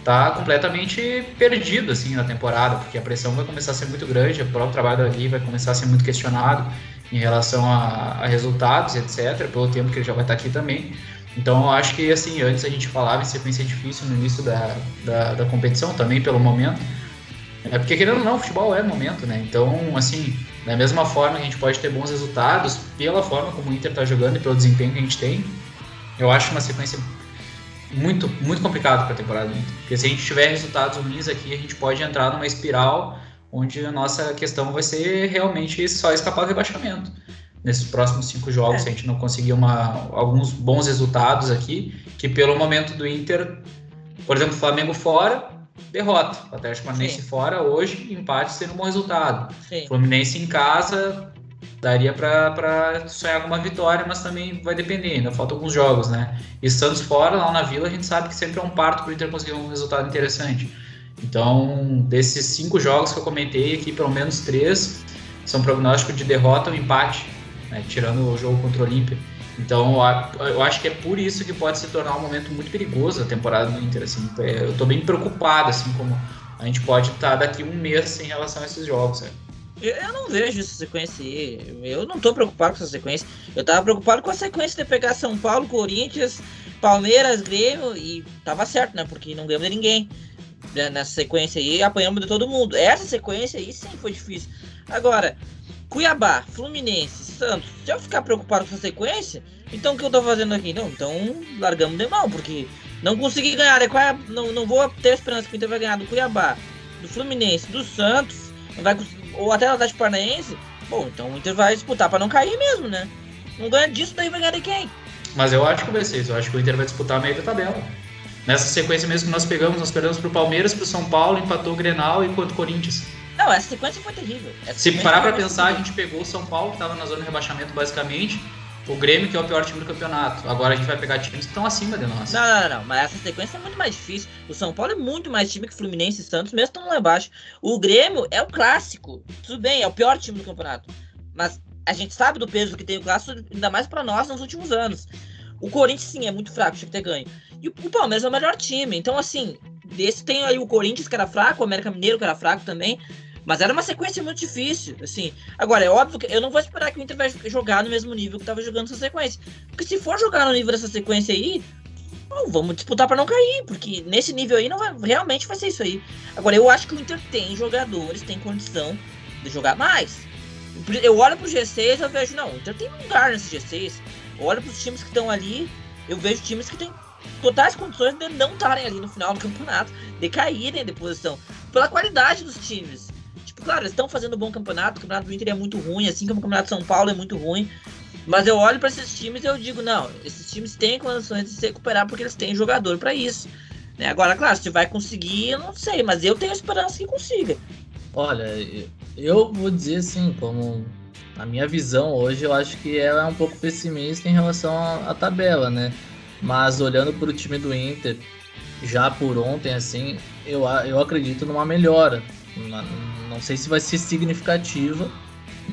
tá completamente perdido assim na temporada, porque a pressão vai começar a ser muito grande, o próprio trabalho ali vai começar a ser muito questionado em relação a, a resultados, etc, pelo tempo que ele já vai estar aqui também. Então eu acho que assim, antes a gente falava em sequência difícil no início da, da, da competição, também pelo momento. É porque querendo ou não, futebol é momento, né? Então, assim, da mesma forma que a gente pode ter bons resultados, pela forma como o Inter está jogando e pelo desempenho que a gente tem, eu acho uma sequência muito, muito complicado para a temporada do Inter. Porque se a gente tiver resultados ruins aqui, a gente pode entrar numa espiral onde a nossa questão vai ser realmente só escapar do rebaixamento. Nesses próximos cinco jogos, é. se a gente não conseguir uma, alguns bons resultados aqui, que pelo momento do Inter, por exemplo, Flamengo fora, derrota. O Atlético Paranaense fora hoje, empate sendo um bom resultado. Sim. Fluminense em casa, daria para sonhar com uma vitória, mas também vai depender, ainda faltam alguns jogos, né? E Santos fora, lá na Vila, a gente sabe que sempre é um parto para o Inter conseguir um resultado interessante. Então, desses cinco jogos que eu comentei aqui, pelo menos três são prognóstico de derrota ou empate, né? tirando o jogo contra o Olímpia. Então, eu acho que é por isso que pode se tornar um momento muito perigoso a temporada do Inter. Assim. Eu estou bem preocupado, assim, como a gente pode estar daqui um mês em relação a esses jogos. Eu não vejo essa sequência aí. Eu não tô preocupado com essa sequência. Eu tava preocupado com a sequência de pegar São Paulo, Corinthians, Palmeiras, Grêmio e tava certo, né? Porque não ganhamos de ninguém né? nessa sequência aí, apanhamos de todo mundo. Essa sequência aí sim foi difícil. Agora, Cuiabá, Fluminense, Santos. Se eu ficar preocupado com essa sequência, então o que eu tô fazendo aqui? Não, então largamos de mão, porque não consegui ganhar. Não, não vou ter esperança que o Inter vai ganhar do Cuiabá, do Fluminense, do Santos, vai, ou até do Atlético Paranaense. Bom, então o Inter vai disputar para não cair mesmo, né? Não ganha disso, daí vai ganhar de quem? Mas eu acho que vai ser isso. Eu acho que o Inter vai disputar meio da tabela. Nessa sequência mesmo que nós pegamos, nós perdemos pro Palmeiras, pro São Paulo, empatou o Grenal e contra o Corinthians. Não, essa sequência foi terrível. Essa Se parar pra pensar, a gente pegou o São Paulo, que tava na zona de rebaixamento basicamente, o Grêmio, que é o pior time do campeonato. Agora a gente vai pegar times que estão acima de nós. Não, não, não, mas essa sequência é muito mais difícil. O São Paulo é muito mais time que Fluminense e Santos, mesmo estando lá embaixo. O Grêmio é o clássico. Tudo bem, é o pior time do campeonato. Mas a gente sabe do peso que tem o clássico, ainda mais para nós nos últimos anos. O Corinthians, sim, é muito fraco, tinha que ter ganho. E o Palmeiras é o melhor time. Então, assim, desse tem aí o Corinthians, que era fraco, o América Mineiro, que era fraco também. Mas era uma sequência muito difícil, assim. Agora, é óbvio que eu não vou esperar que o Inter vai jogar no mesmo nível que tava jogando essa sequência. Porque se for jogar no nível dessa sequência aí, bom, vamos disputar para não cair, porque nesse nível aí não vai, realmente vai ser isso aí. Agora, eu acho que o Inter tem jogadores, tem condição de jogar mais. Eu olho pro G6 eu vejo, não, o Inter tem lugar nesse G6. Eu olho pros times que estão ali, eu vejo times que têm totais condições de não estarem ali no final do campeonato, de caírem de posição, pela qualidade dos times. Tipo, claro, eles estão fazendo um bom campeonato, o campeonato do Inter é muito ruim, assim como o campeonato de São Paulo é muito ruim. Mas eu olho para esses times e eu digo, não, esses times têm condições de se recuperar porque eles têm jogador para isso. Né? Agora, claro, se vai conseguir, eu não sei, mas eu tenho esperança que consiga. Olha, eu vou dizer assim, como a minha visão hoje, eu acho que ela é um pouco pessimista em relação à, tabela, né? Mas olhando para o time do Inter, já por ontem, assim, eu, eu acredito numa melhora. Não sei se vai ser significativa,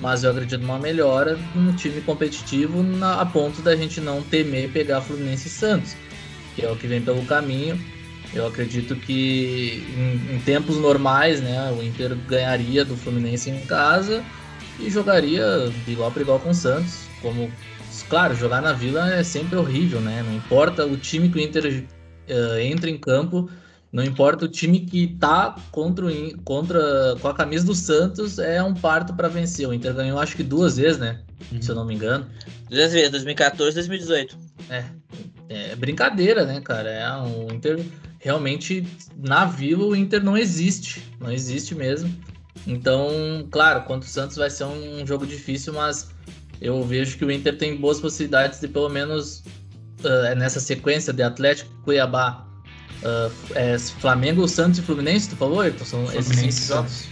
mas eu acredito numa melhora no time competitivo na, a ponto da gente não temer pegar Fluminense e Santos, que é o que vem pelo caminho. Eu acredito que em, em tempos normais, né, o Inter ganharia do Fluminense em casa e jogaria de igual para igual com o Santos. Como, claro, jogar na Vila é sempre horrível, né? Não importa o time que o Inter uh, entra em campo, não importa o time que tá contra, contra com a camisa do Santos, é um parto para vencer. O Inter ganhou acho que duas vezes, né? Uhum. Se eu não me engano. Duas vezes, 2014 e 2018. É, é brincadeira, né, cara? É um Inter realmente na Vila o Inter não existe, não existe mesmo. Então, claro, contra o Santos vai ser um jogo difícil, mas eu vejo que o Inter tem boas possibilidades de pelo menos uh, nessa sequência de Atlético, Cuiabá, Uh, é, Flamengo, Santos e Fluminense, tu falou, Ayrton? São Fluminense esses Santos.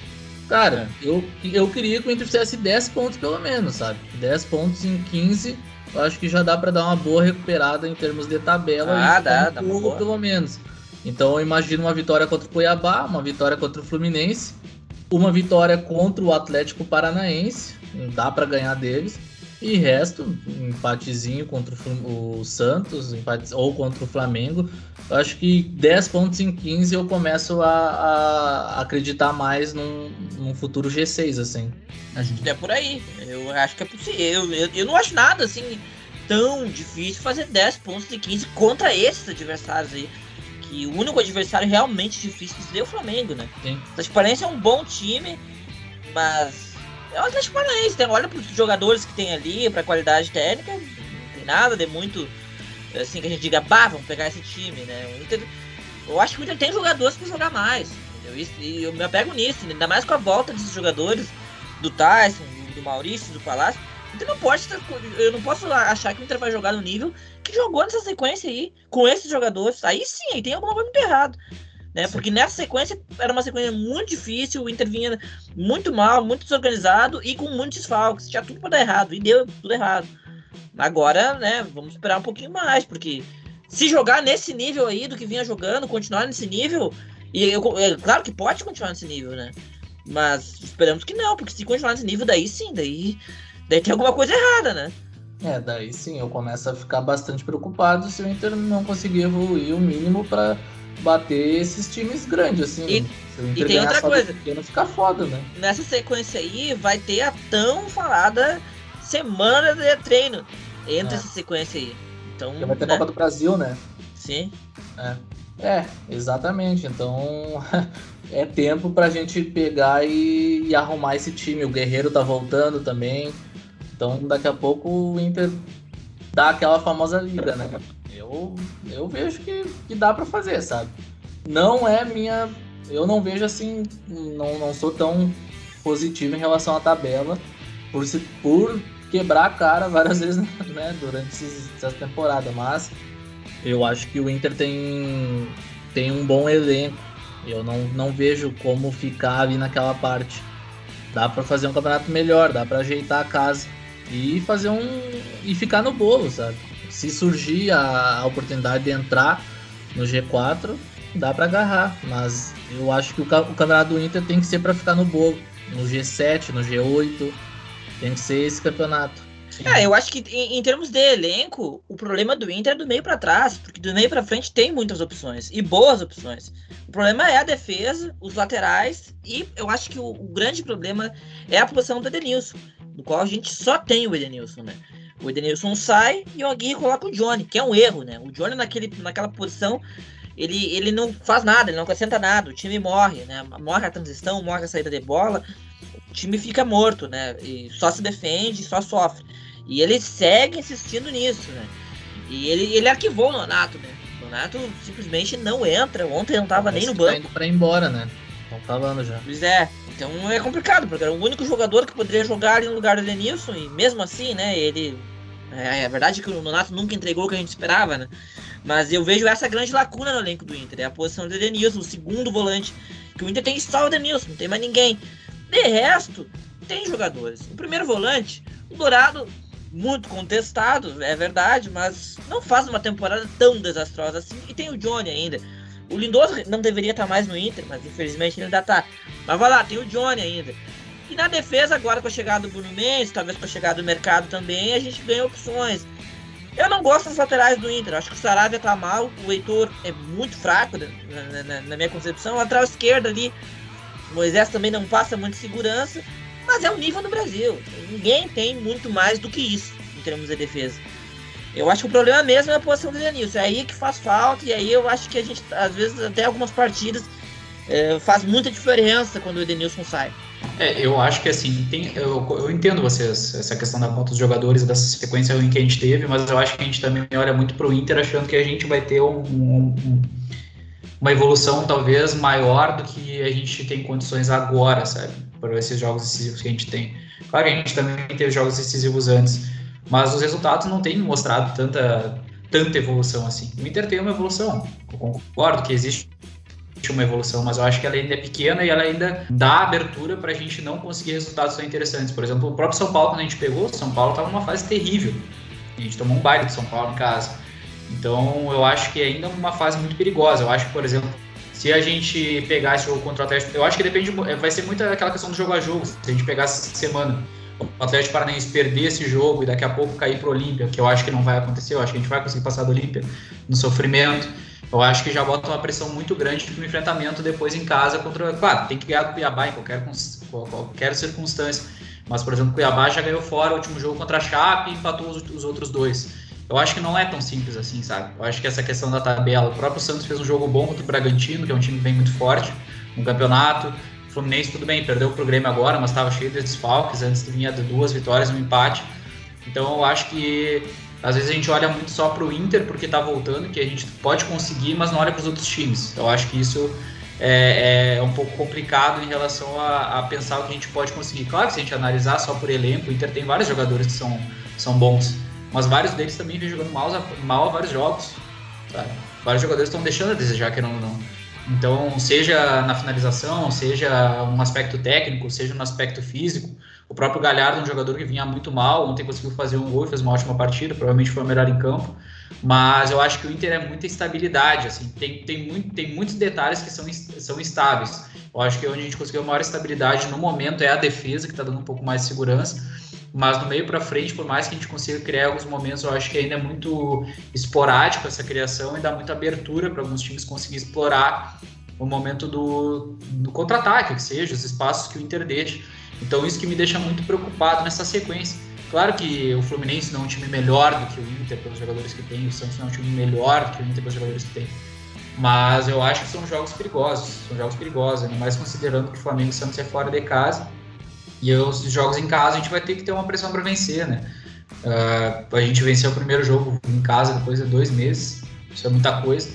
Cara, é. eu, eu queria que o Inter fizesse 10 pontos pelo menos, sabe? 10 pontos em 15, eu acho que já dá para dar uma boa recuperada em termos de tabela. Ah, dá, dá. Um pelo menos. Então eu imagino uma vitória contra o Cuiabá, uma vitória contra o Fluminense, uma vitória contra o Atlético Paranaense, dá para ganhar deles. E resto, empatezinho contra o Santos, empate, ou contra o Flamengo. Eu acho que 10 pontos em 15 eu começo a, a acreditar mais num, num, futuro G6, assim. A gente é por aí. Eu acho que é possível. Eu, eu, eu, não acho nada assim tão difícil fazer 10 pontos em 15 contra esses adversários aí. Que o único adversário realmente difícil seria o Flamengo, né? Sim. O Transparência é um bom time, mas é o Atlético Paranaense, né? olha para os jogadores que tem ali, para a qualidade técnica, não tem nada de muito assim que a gente diga, bah, vamos pegar esse time, né? O Inter, eu acho que o Inter tem jogadores para jogar mais? E eu me apego nisso, ainda mais com a volta desses jogadores, do Tyson, do Maurício, do Palácio. Então não pode eu não posso achar que o Inter vai jogar no nível que jogou nessa sequência aí, com esses jogadores. Aí sim, aí tem alguma coisa muito errado né? Porque nessa sequência era uma sequência muito difícil, o Inter vinha muito mal, muito desorganizado e com muitos desfalques. Tinha tudo para dar errado e deu tudo errado. Agora, né, vamos esperar um pouquinho mais, porque se jogar nesse nível aí do que vinha jogando, continuar nesse nível, e eu, é claro que pode continuar nesse nível, né? Mas esperamos que não, porque se continuar nesse nível, daí sim, daí, daí tem alguma coisa errada, né? É, daí sim, eu começo a ficar bastante preocupado se o Inter não conseguir evoluir o mínimo para bater esses times grandes, assim. E, e tem outra coisa. Pequeno, fica foda, né? Nessa sequência aí, vai ter a tão falada semana de treino entre é. essa sequência aí. Então, vai ter né? Copa do Brasil, né? Sim. É, é exatamente. Então, é tempo pra gente pegar e, e, arrumar esse time. O Guerreiro tá voltando também. Então, daqui a pouco o Inter dá aquela famosa liga, né? Eu, eu vejo que, que dá para fazer, sabe? Não é minha. Eu não vejo assim. Não, não sou tão positivo em relação à tabela. Por, se, por quebrar a cara várias vezes né, durante essa temporada. Mas eu acho que o Inter tem, tem um bom elenco. Eu não, não vejo como ficar ali naquela parte. Dá para fazer um campeonato melhor, dá para ajeitar a casa e fazer um. e ficar no bolo, sabe? Se surgir a, oportunidade de entrar no G4, dá para agarrar. Mas eu acho que o, o campeonato do Inter tem que ser para ficar no bolo. No G7, no G8. Tem que ser esse campeonato. É, eu acho que em, em, termos de elenco, o problema do Inter é do meio para trás, porque do meio para frente tem muitas opções e boas opções. O problema é a defesa, os laterais e eu acho que o, o grande problema é a posição do Edenilson, no qual a gente só tem o Edenilson, né? O Edenilson sai e o Aguirre coloca o Johnny, que é um erro, né? O Johnny naquele, naquela posição, ele, ele não faz nada, ele não acrescenta nada, o time morre, né? Morre a transição, morre a saída de bola, o time fica morto, né? E só se defende, só sofre. E ele segue insistindo nisso, né? E ele, ele arquivou o Nonato, né? O Nonato simplesmente não entra. Ontem não tava nem no banco. Tá indo pra ir embora, né? Estão falando já. Pois é. Então é complicado, porque era o único jogador que poderia jogar ali no lugar do Denilson. E mesmo assim, né? Ele. É, é verdade que o Nonato nunca entregou o que a gente esperava, né? Mas eu vejo essa grande lacuna no elenco do Inter. É a posição do Denilson, o segundo volante. Que o Inter tem só o Denilson, não tem mais ninguém. De resto, tem jogadores. O primeiro volante, o Dourado, muito contestado, é verdade, mas não faz uma temporada tão desastrosa assim. E tem o Johnny ainda. O Lindoso não deveria estar mais no Inter, mas infelizmente ele ainda está. Mas vai lá, tem o Johnny ainda. E na defesa, agora com a chegada do Bruno Mendes, talvez com a chegada do mercado também, a gente ganha opções. Eu não gosto dos laterais do Inter. Acho que o Saravia tá mal. O Heitor é muito fraco na, na, na minha concepção. O lateral esquerdo ali Moisés também não passa muita segurança, mas é o nível no Brasil. Ninguém tem muito mais do que isso em termos de defesa. Eu acho que o problema mesmo é a posição do Denilson. É aí que faz falta, e aí eu acho que a gente, às vezes, até algumas partidas, é, faz muita diferença quando o Edenilson sai. É, eu acho que assim, tem, eu, eu entendo vocês, essa questão da conta dos jogadores, dessa sequência ruim que a gente teve, mas eu acho que a gente também olha muito para o Inter achando que a gente vai ter um, um, um uma evolução talvez maior do que a gente tem condições agora, sabe? Para esses jogos decisivos que a gente tem. Claro que a gente também teve jogos decisivos antes, mas os resultados não têm mostrado tanta, tanta evolução assim. O Inter tem uma evolução, eu concordo que existe uma evolução, mas eu acho que ela ainda é pequena e ela ainda dá abertura para a gente não conseguir resultados tão interessantes. Por exemplo, o próprio São Paulo, quando a gente pegou, o São Paulo estava numa fase terrível. A gente tomou um baile de São Paulo em casa. Então eu acho que ainda é uma fase muito perigosa. Eu acho que, por exemplo, se a gente pegar esse jogo contra o Atlético, eu acho que depende, vai ser muito aquela questão do jogo a jogo. Se a gente pegar essa semana, o Atlético Paranaense perder esse jogo e daqui a pouco cair para o Olímpia, que eu acho que não vai acontecer, eu acho que a gente vai conseguir passar do Olímpia no sofrimento. Eu acho que já bota uma pressão muito grande no enfrentamento depois em casa contra. Claro, tem que ganhar do Cuiabá em qualquer, qualquer circunstância. Mas, por exemplo, o Cuiabá já ganhou fora o último jogo contra a Chape e empatou os, os outros dois eu acho que não é tão simples assim, sabe? Eu acho que essa questão da tabela, o próprio Santos fez um jogo bom contra o Bragantino, que é um time vem muito forte no campeonato. O Fluminense, tudo bem, perdeu o programa agora, mas estava cheio de desfalques, antes vinha de duas vitórias um empate. Então eu acho que às vezes a gente olha muito só para o Inter porque está voltando, que a gente pode conseguir, mas não olha para os outros times. Eu acho que isso é, é, um pouco complicado em relação a, a, pensar o que a gente pode conseguir. Claro que se a gente analisar só por elenco, o Inter tem vários jogadores que são, são bons mas vários deles também vêm jogando mal, mal a vários jogos. Sabe? Vários jogadores estão deixando a desejar, querendo ou não. Então, seja na finalização, seja um aspecto técnico, seja no aspecto físico. O próprio Galhardo, um jogador que vinha muito mal, ontem conseguiu fazer um gol, fez uma ótima partida, provavelmente foi o melhor em campo. Mas eu acho que o Inter é muita estabilidade, assim, tem, tem, muito, tem muitos detalhes que são, são estáveis. Eu acho que onde a gente conseguiu maior estabilidade no momento é a defesa, que está dando um pouco mais de segurança. mas no meio para frente, por mais que a gente consiga criar alguns momentos, eu acho que ainda é muito esporádico essa criação e dá muita abertura para alguns times conseguir explorar o momento do, do contra-ataque, que seja, os espaços que o Inter deixa. Então isso que me deixa muito preocupado nessa sequência. Claro que o Fluminense não é um time melhor do que o Inter pelos jogadores que tem, o Santos não é um time melhor do que o Inter pelos jogadores que tem. Mas eu acho que são jogos perigosos, são jogos perigosos, ainda mais considerando que o Flamengo e o Santos é fora de casa. E os jogos em casa a gente vai ter que ter uma pressão para vencer, né? Uh, a gente venceu o primeiro jogo em casa depois de dois meses, isso é muita coisa.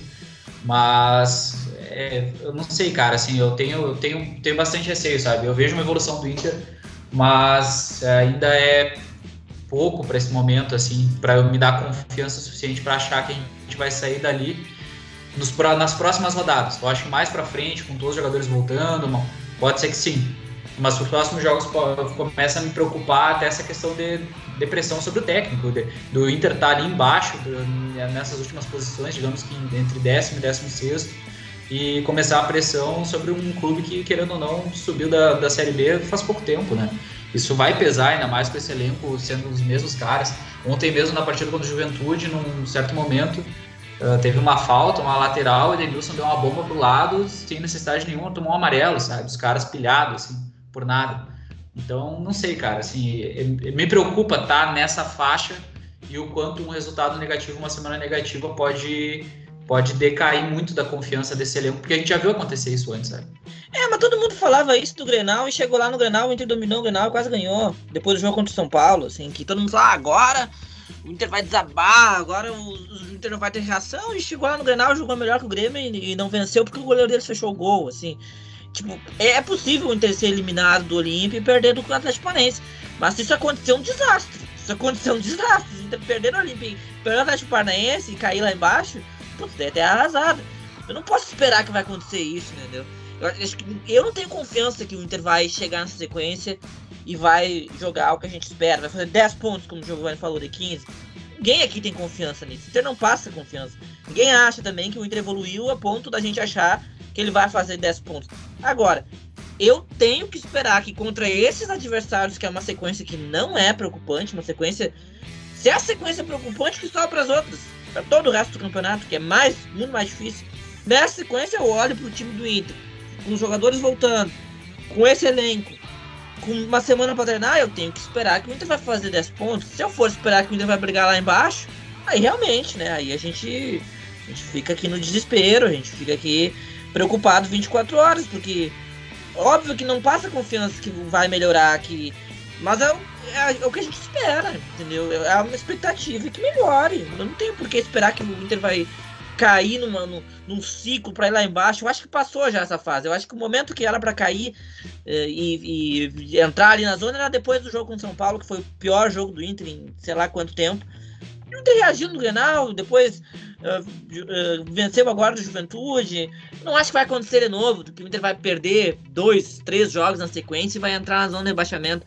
Mas é, eu não sei, cara, assim, eu tenho, eu tenho, tenho bastante receio, sabe? Eu vejo uma evolução do Inter, mas ainda é pouco para esse momento, assim, para me dar confiança suficiente para achar que a gente vai sair dali nos, nas próximas rodadas. Eu acho que mais para frente, com todos os jogadores voltando, pode ser que sim. Mas os próximos jogos começa a me preocupar até essa questão de depressão sobre o técnico, de, do Inter estar tá ali embaixo, nessas últimas posições, digamos que entre décimo e décimo sexto, e começar a pressão sobre um clube que, querendo ou não, subiu da, da Série B faz pouco tempo, né? Isso vai pesar, ainda mais com esse elenco sendo os mesmos caras. Ontem mesmo, na partida contra o Juventude, num certo momento, uh, teve uma falta, uma lateral, e Denilson deu uma bomba pro lado, sem necessidade nenhuma, tomou um amarelo, sabe? Os caras pilhados, assim, por nada. Então, não sei, cara, assim, me preocupa estar tá nessa faixa e o quanto um resultado negativo, uma semana negativa pode pode decair muito da confiança desse elenco, porque a gente já viu acontecer isso antes, sabe? É, mas todo mundo falava isso do Grenal e chegou lá no Grenal, o Inter dominou o Grenal e quase ganhou. Depois do jogo contra o São Paulo, assim, que todo mundo falou, ah, agora o Inter vai desabar, agora o, o, Inter não vai ter reação, e chegou lá no Grenal, jogou melhor que o Grêmio e, e não venceu porque o goleiro dele fechou o gol, assim. Tipo, é, é possível o Inter ser eliminado do Olímpio e perder do Atlético Paranaense, mas isso acontecer, é um desastre. Isso acontecer, é um desastre. O Inter perder no Olímpio, perder o Atlético Paranaense e cair lá embaixo, putz, daí até arrasado. Eu não posso esperar que vai acontecer isso, entendeu? Eu, acho que, eu não tenho confiança que o Inter vai chegar nessa sequência e vai jogar o que a gente espera. Vai fazer 10 pontos, como o Giovanni falou, de 15. Ninguém aqui tem confiança nisso. O Inter não passa confiança. Ninguém acha também que o Inter evoluiu a ponto da gente achar que ele vai fazer 10 pontos. Agora, eu tenho que esperar que contra esses adversários, que é uma sequência que não é preocupante, uma sequência. Se é a sequência preocupante, que só para as outras para todo o resto do campeonato, que é mais, muito mais difícil. Nessa sequência, eu olho para o time do Inter, com os jogadores voltando, com esse elenco, com uma semana para treinar, eu tenho que esperar que o Inter vai fazer 10 pontos. Se eu for esperar que o Inter vai brigar lá embaixo, aí realmente, né? Aí a gente, a gente fica aqui no desespero, a gente fica aqui preocupado 24 horas, porque óbvio que não passa confiança que vai melhorar aqui. Mas é, é, é, o que a gente espera, entendeu? É uma expectativa que melhore. Eu não tenho por que esperar que o Inter vai cair numa, num, num ciclo para ir lá embaixo. Eu acho que passou já essa fase. Eu acho que o momento que era para cair eh, e, e, entrar ali na zona era depois do jogo com São Paulo, que foi o pior jogo do Inter em sei lá quanto tempo. O Inter reagiu no Grenal, depois uh, uh, venceu agora do Juventude. Não acho que vai acontecer de novo, o Inter vai perder dois, três jogos na sequência e vai entrar na zona de rebaixamento.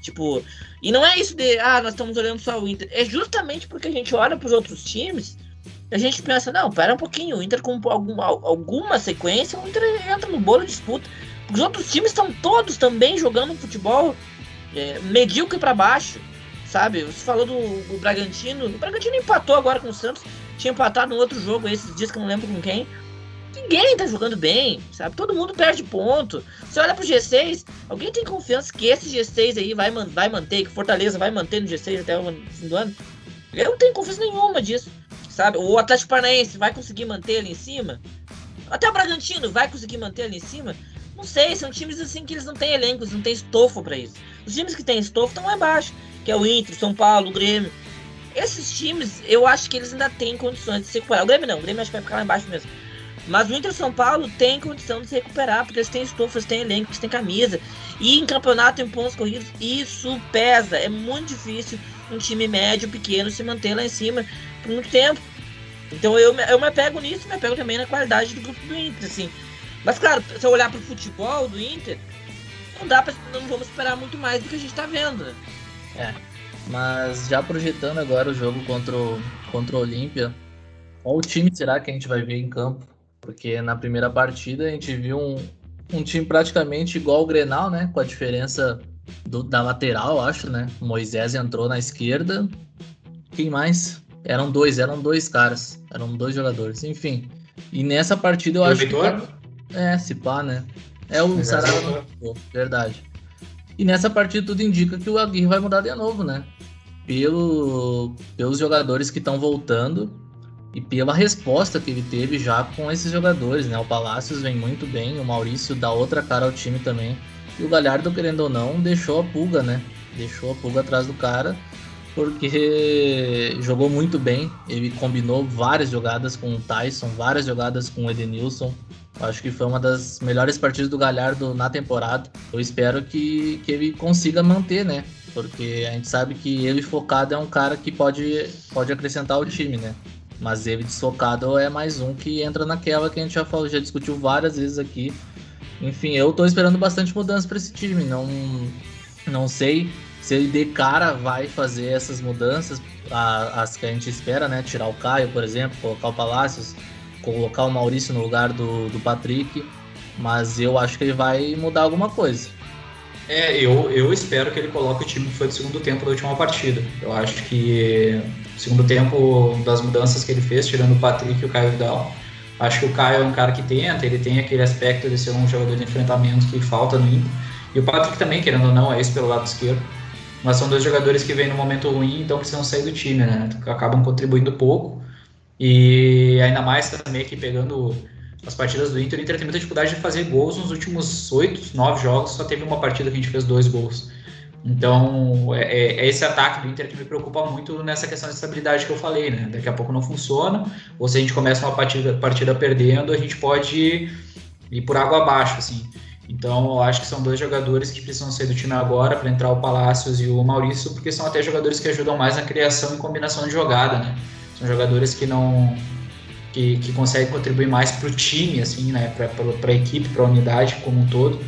Tipo, e não é isso de, ah, nós estamos olhando só o Inter. É justamente porque a gente olha para os outros times a gente pensa, não, pera um pouquinho, o Inter com alguma, alguma sequência, o Inter entra no bolo de disputa. Os outros times estão todos também jogando futebol é, medíocre para baixo, sabe? Você falou do, do, Bragantino, o Bragantino empatou agora com o Santos, tinha empatado no outro jogo esses dias que eu não lembro com quem. Ninguém tá jogando bem, sabe? Todo mundo perde ponto. Você olha pro G6, alguém tem confiança que esse G6 aí vai, vai manter, que Fortaleza vai manter no G6 até o fim do ano? Eu não tenho confiança nenhuma disso, sabe? O Atlético Paranaense vai conseguir manter ali em cima? Até o Bragantino vai conseguir manter ali em cima? Não sei, são times assim que eles não têm elencos, não têm estofo para isso. Os times que têm estofo estão lá embaixo, que é o Inter, São Paulo, o Grêmio. Esses times, eu acho que eles ainda têm condições de se recuperar. O Grêmio não, o Grêmio acho que vai ficar lá embaixo mesmo. Mas o Inter São Paulo tem condição de se recuperar, porque eles têm estofo, eles têm elenco, têm camisa. E em campeonato, em pontos corridos, isso pesa. É muito difícil um time médio, pequeno, se manter lá em cima por muito tempo. Então eu, eu me apego nisso, me apego também na qualidade do grupo do Inter, assim. Mas claro, se eu olhar para o futebol do Inter, não dá pra, não vamos esperar muito mais do que a gente está vendo, né? É. Mas já projetando agora o jogo contra o, contra o Olímpia, qual time será que a gente vai ver em campo? Porque na primeira partida a gente viu um, um time praticamente igual ao Grenal, né? Com a diferença do, da lateral, acho, né? O Moisés entrou na esquerda. Quem mais? Eram dois, eram dois caras. Eram dois jogadores. Enfim. E nessa partida eu, acho Vitor? que. É, se pá, né? É o Sarava. Verdade. E nessa partida tudo indica que o Aguirre vai mudar de novo, né? Pelo, pelos jogadores que estão voltando e pela resposta que ele teve já com esses jogadores, né? O Palácios vem muito bem, o Maurício dá outra cara ao time também. E o Galhardo, querendo ou não, deixou a pulga, né? Deixou a pulga atrás do cara, porque jogou muito bem. Ele combinou várias jogadas com o Tyson, várias jogadas com o Edenilson. Acho que foi uma das melhores partidas do Galhardo na temporada. Eu espero que, que ele consiga manter, né? Porque a gente sabe que ele focado é um cara que pode, pode acrescentar o time, né? Mas ele desfocado é mais um que entra naquela que a gente já falou, já discutiu várias vezes aqui. Enfim, eu tô esperando bastante mudança para esse time. Não, não sei se ele de cara vai fazer essas mudanças, as que a gente espera, né? Tirar o Caio, por exemplo, colocar o Palácios, colocar o Maurício no lugar do, do Patrick. Mas eu acho que ele vai mudar alguma coisa. É, eu, eu espero que ele coloque o time que foi do segundo tempo da última partida. Eu acho que segundo tempo das mudanças que ele fez, tirando o Patrick e o Caio Vidal. Acho que o Caio é um cara que tenta, ele tem aquele aspecto de ser um jogador de enfrentamento que falta no Inter. E o Patrick também, querendo ou não, é isso pelo lado esquerdo. Mas são dois jogadores que vêm no momento ruim, então precisam sair do time, né? Acabam contribuindo pouco. E ainda mais também que pegando as partidas do Inter, o Inter tem muita dificuldade de fazer gols nos últimos oito, nove jogos, só teve uma partida que a gente fez dois gols. Então, é, é, é, esse ataque do Inter que me preocupa muito nessa questão de estabilidade que eu falei, né? Daqui a pouco não funciona, ou se a gente começa uma partida, partida perdendo, a gente pode ir por água abaixo, assim. Então, eu acho que são dois jogadores que precisam sair do time agora para entrar o Palácios e o Maurício, porque são até jogadores que ajudam mais na criação e combinação de jogada, né? São jogadores que não que, que conseguem contribuir mais para o time, assim, né? Para a equipe, para a unidade como um todo.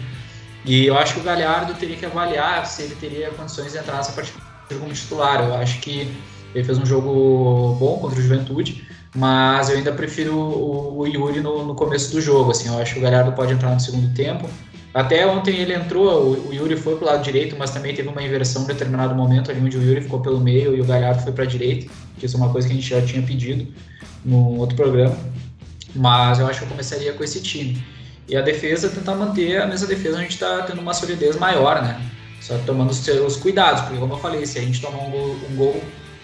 E eu acho que o Galhardo teria que avaliar se ele teria condições de entrar nessa partida como titular. Eu acho que ele fez um jogo bom contra o Juventude, mas eu ainda prefiro o, o Yuri no, no, começo do jogo. Assim, eu acho que o Galhardo pode entrar no segundo tempo. Até ontem ele entrou, o, o Yuri foi para o lado direito, mas também teve uma inversão em determinado momento ali onde o Yuri ficou pelo meio e o Galhardo foi para a direita, que isso é uma coisa que a gente já tinha pedido no outro programa. Mas eu acho que eu começaria com esse time. E a defesa, tentar manter a mesma defesa, a gente está tendo uma solidez maior, né? Só tomando os seus cuidados, porque como eu falei, se a gente tomar um gol, um gol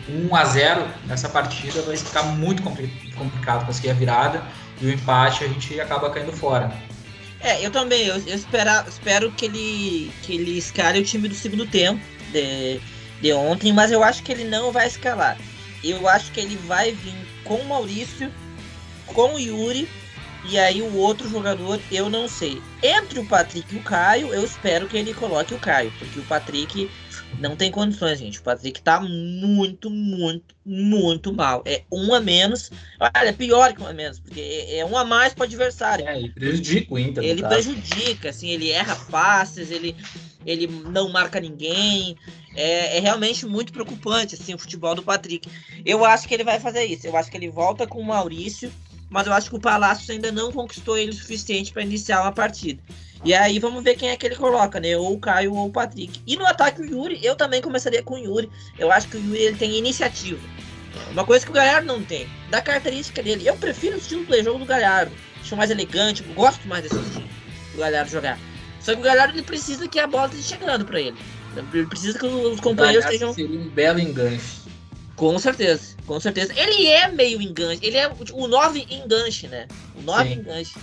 1 a 0 nessa partida, vai ficar muito complicado conseguir a virada e o empate a gente acaba caindo fora. É, eu também, eu, eu espero, espero que ele, que ele escale o time do segundo tempo de, de ontem, mas eu acho que ele não vai escalar. Eu acho que ele vai vir com o Maurício, com o Yuri e aí o outro jogador, eu não sei. Entre o Patrick e o Caio, eu espero que ele coloque o Caio, porque o Patrick não tem condições, gente. O Patrick tá muito, muito, muito mal. É um a menos. Olha, é pior que um a menos, porque é, é um a mais pro adversário. É, ele prejudica o Inter. Ele prejudica, assim, ele erra passes, ele, ele não marca ninguém. É, é, realmente muito preocupante, assim, o futebol do Patrick. Eu acho que ele vai fazer isso. Eu acho que ele volta com o Maurício mas eu acho que o Palácio ainda não conquistou ele o suficiente para iniciar uma partida. E aí vamos ver quem é que ele coloca, né? Ou o Caio ou o Patrick. E no ataque o Yuri, eu também começaria com o Yuri. Eu acho que o Yuri ele tem iniciativa. Uma coisa que o Galhardo não tem. Da característica dele, eu prefiro o estilo play jogo do Galhardo. Acho mais elegante, gosto mais desse estilo do Galhardo jogar. Só que o Galhardo ele precisa que a bola esteja chegando para ele. Ele precisa que os companheiros estejam. Seria um belo enganche. Com certeza, com certeza. Ele é meio enganche, ele é o 9 enganche, né? O 9 enganche.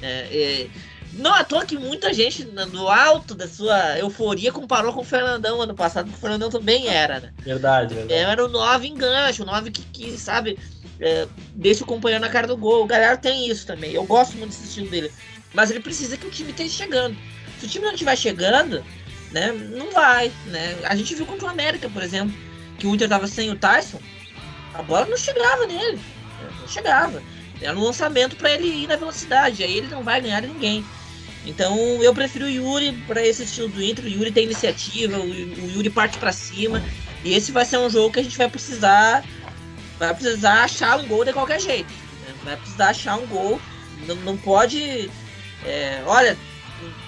é, é, não à toa que muita gente, no alto da sua euforia, comparou com o Fernandão ano passado, porque o Fernandão também era, né? Verdade, verdade. Era o 9 enganche, o 9 que, que sabe, é, deixa o companheiro na cara do gol. O galera tem isso também. Eu gosto muito desse estilo dele. Mas ele precisa que o time esteja chegando. Se o time não estiver chegando, né, não vai, né? A gente viu contra o América, por exemplo que o Inter tava sem o Tyson, a bola não chegava nele. Não chegava. Era um lançamento para ele ir na velocidade. Aí ele não vai ganhar ninguém. Então eu prefiro o Yuri para esse estilo do Inter. O Yuri tem iniciativa, o, Yuri parte para cima. E esse vai ser um jogo que a gente vai precisar. Vai precisar achar um gol de qualquer jeito. Né? Vai precisar achar um gol. Não, não pode. É, olha,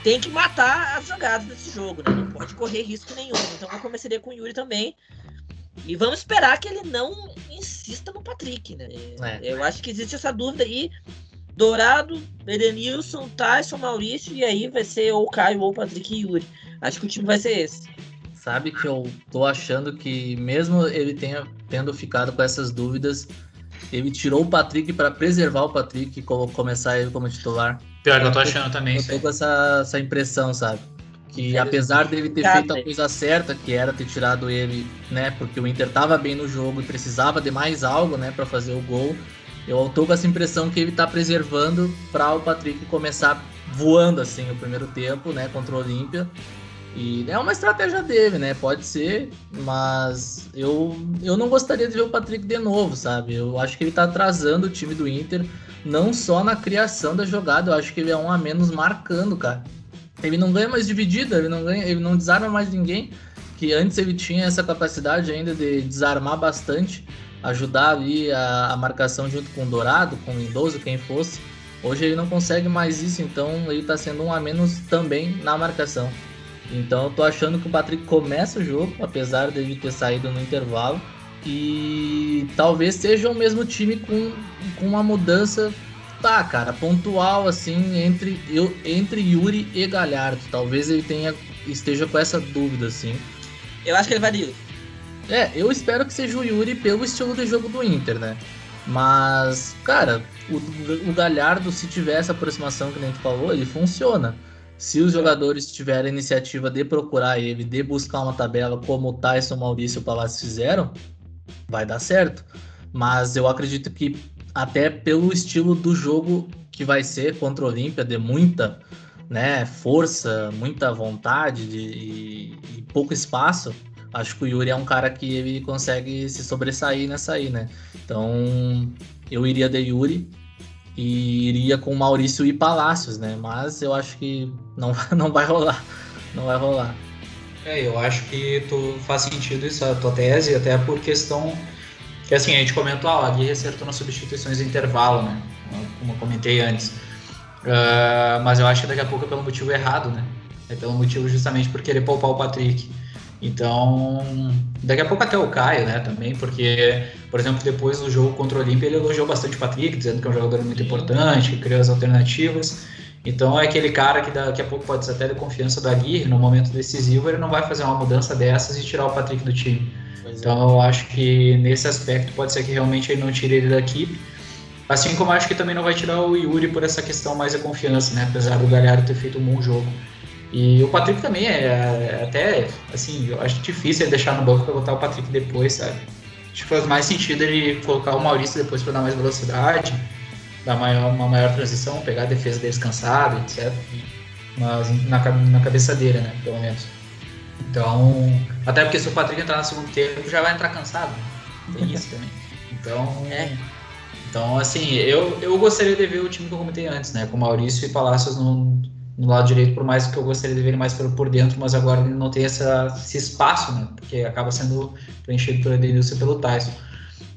tem que matar as jogadas desse jogo, né? Não pode correr risco nenhum. Então eu começaria com o Yuri também. E vamos esperar que ele não insista no Patrick, né? É. Eu acho que existe essa dúvida aí. Dourado, Edenilson, Tyson, Maurício, e aí vai ser ou Caio ou Patrick e Yuri. Acho que o time vai ser esse. Sabe que eu tô achando que mesmo ele tenha tendo ficado com essas dúvidas, ele tirou o Patrick para preservar o Patrick e começar ele como titular. Pior que eu tô achando também. Eu tô com essa, essa impressão, sabe? Que apesar dele ter feito a coisa certa, que era ter tirado ele, né? Porque o Inter tava bem no jogo e precisava de mais algo, né, para fazer o gol. Eu tô com essa impressão que ele tá preservando para o Patrick começar voando assim o primeiro tempo, né, contra o Olímpia e é uma estratégia dele, né? Pode ser, mas eu, eu não gostaria de ver o Patrick de novo, sabe? Eu acho que ele tá atrasando o time do Inter, não só na criação da jogada, eu acho que ele é um a menos marcando, cara. Ele não ganha mais dividida, ele não ganha, ele não desarma mais ninguém, que antes ele tinha essa capacidade ainda de desarmar bastante, ajudar ali a, a marcação junto com o Dourado, com o Mendoza, quem fosse. Hoje ele não consegue mais isso, então ele tá sendo um a menos também na marcação. Então eu tô achando que o Patrick começa o jogo, apesar dele ter saído no intervalo. E talvez seja o mesmo time com, com uma mudança, tá, cara, pontual assim entre, eu, entre Yuri e Galhardo. Talvez ele tenha esteja com essa dúvida, assim. Eu acho que ele vai de Yuri. É, eu espero que seja o Yuri pelo estilo de jogo do Inter, né? Mas, cara, o, o Galhardo, se tiver essa aproximação que a gente falou, ele funciona. Se os jogadores tiverem a iniciativa de procurar ele, de buscar uma tabela como o Tyson, Maurício e o Palácio fizeram, vai dar certo. Mas eu acredito que até pelo estilo do jogo que vai ser contra o Olímpia, de muita né, força, muita vontade de, e, e, pouco espaço, acho que o Yuri é um cara que ele consegue se sobressair nessa aí, né? Então eu iria de Yuri e iria com Maurício e Palácios, né? Mas eu acho que não, não vai rolar. Não vai rolar. É, eu acho que tu faz sentido isso, a tua tese, até por questão que assim, a gente comentou, ah, Aguirre acertou nas substituições de intervalo, né? Como eu comentei antes. Uh, mas eu acho que daqui a pouco é pelo motivo errado, né? É pelo motivo justamente por querer poupar o Patrick. Então, daqui a pouco até o Caio, né, também, porque, por exemplo, depois do jogo contra o Olímpia, ele elogiou bastante o Patrick, dizendo que é um jogador muito importante, que criou as alternativas. Então, é aquele cara que daqui a pouco pode ser até de confiança do Aguirre, no momento decisivo, ele não vai fazer uma mudança dessas e tirar o Patrick do time. Então, eu acho que nesse aspecto pode ser que realmente ele não tire ele da equipe. Assim como acho que também não vai tirar o Yuri por essa questão mais de confiança, né, apesar do Galhardo ter feito um bom jogo. E o Patrick também é, é até, assim, eu acho difícil ele deixar no banco para botar o Patrick depois, sabe? Acho que faz mais sentido ele colocar o Maurício depois para dar mais velocidade, dar maior, uma maior transição, pegar a defesa descansada, etc. Mas na, na cabeça né, pelo menos. Então, até porque se o Patrick entrar no segundo tempo, já vai entrar cansado. Tem isso também. Então, é. Então, assim, eu, eu gostaria de ver o time que eu comentei antes, né? Com Maurício e Palácios no, no lado direito, por mais que eu gostaria de ver ele mais por, por dentro, mas agora ele não tem essa, esse espaço, né? Porque acaba sendo preenchido pelo Edenilson e pelo Tyson.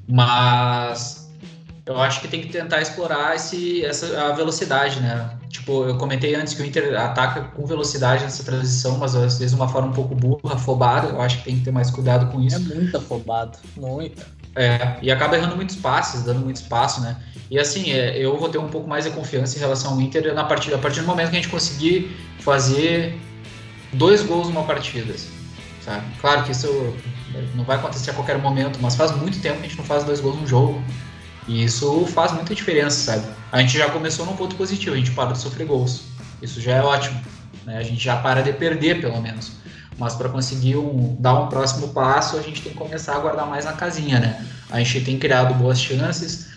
Mas eu acho que tem que tentar explorar esse, essa, a velocidade, né? Tipo, eu comentei antes que o Inter ataca com velocidade nessa transição, mas às vezes de uma forma um pouco burra, afobada. Eu acho que tem que ter mais cuidado com isso. É muito afobado, muito. É, e acaba errando muitos passes, dando muito espaço, né? E assim, é, eu vou ter um pouco mais de confiança em relação ao Inter na partida. A partir do momento que a gente conseguir fazer dois gols numa partida, sabe? Claro que isso não vai acontecer a qualquer momento, mas faz muito tempo que a gente não faz dois gols num jogo. E isso faz muita diferença, sabe? A gente já começou num ponto positivo, a gente para de sofrer gols. Isso já é ótimo. Né? A gente já para de perder, pelo menos. Mas para conseguir um, dar um próximo passo, a gente tem que começar a guardar mais na casinha, né? A gente tem criado boas chances,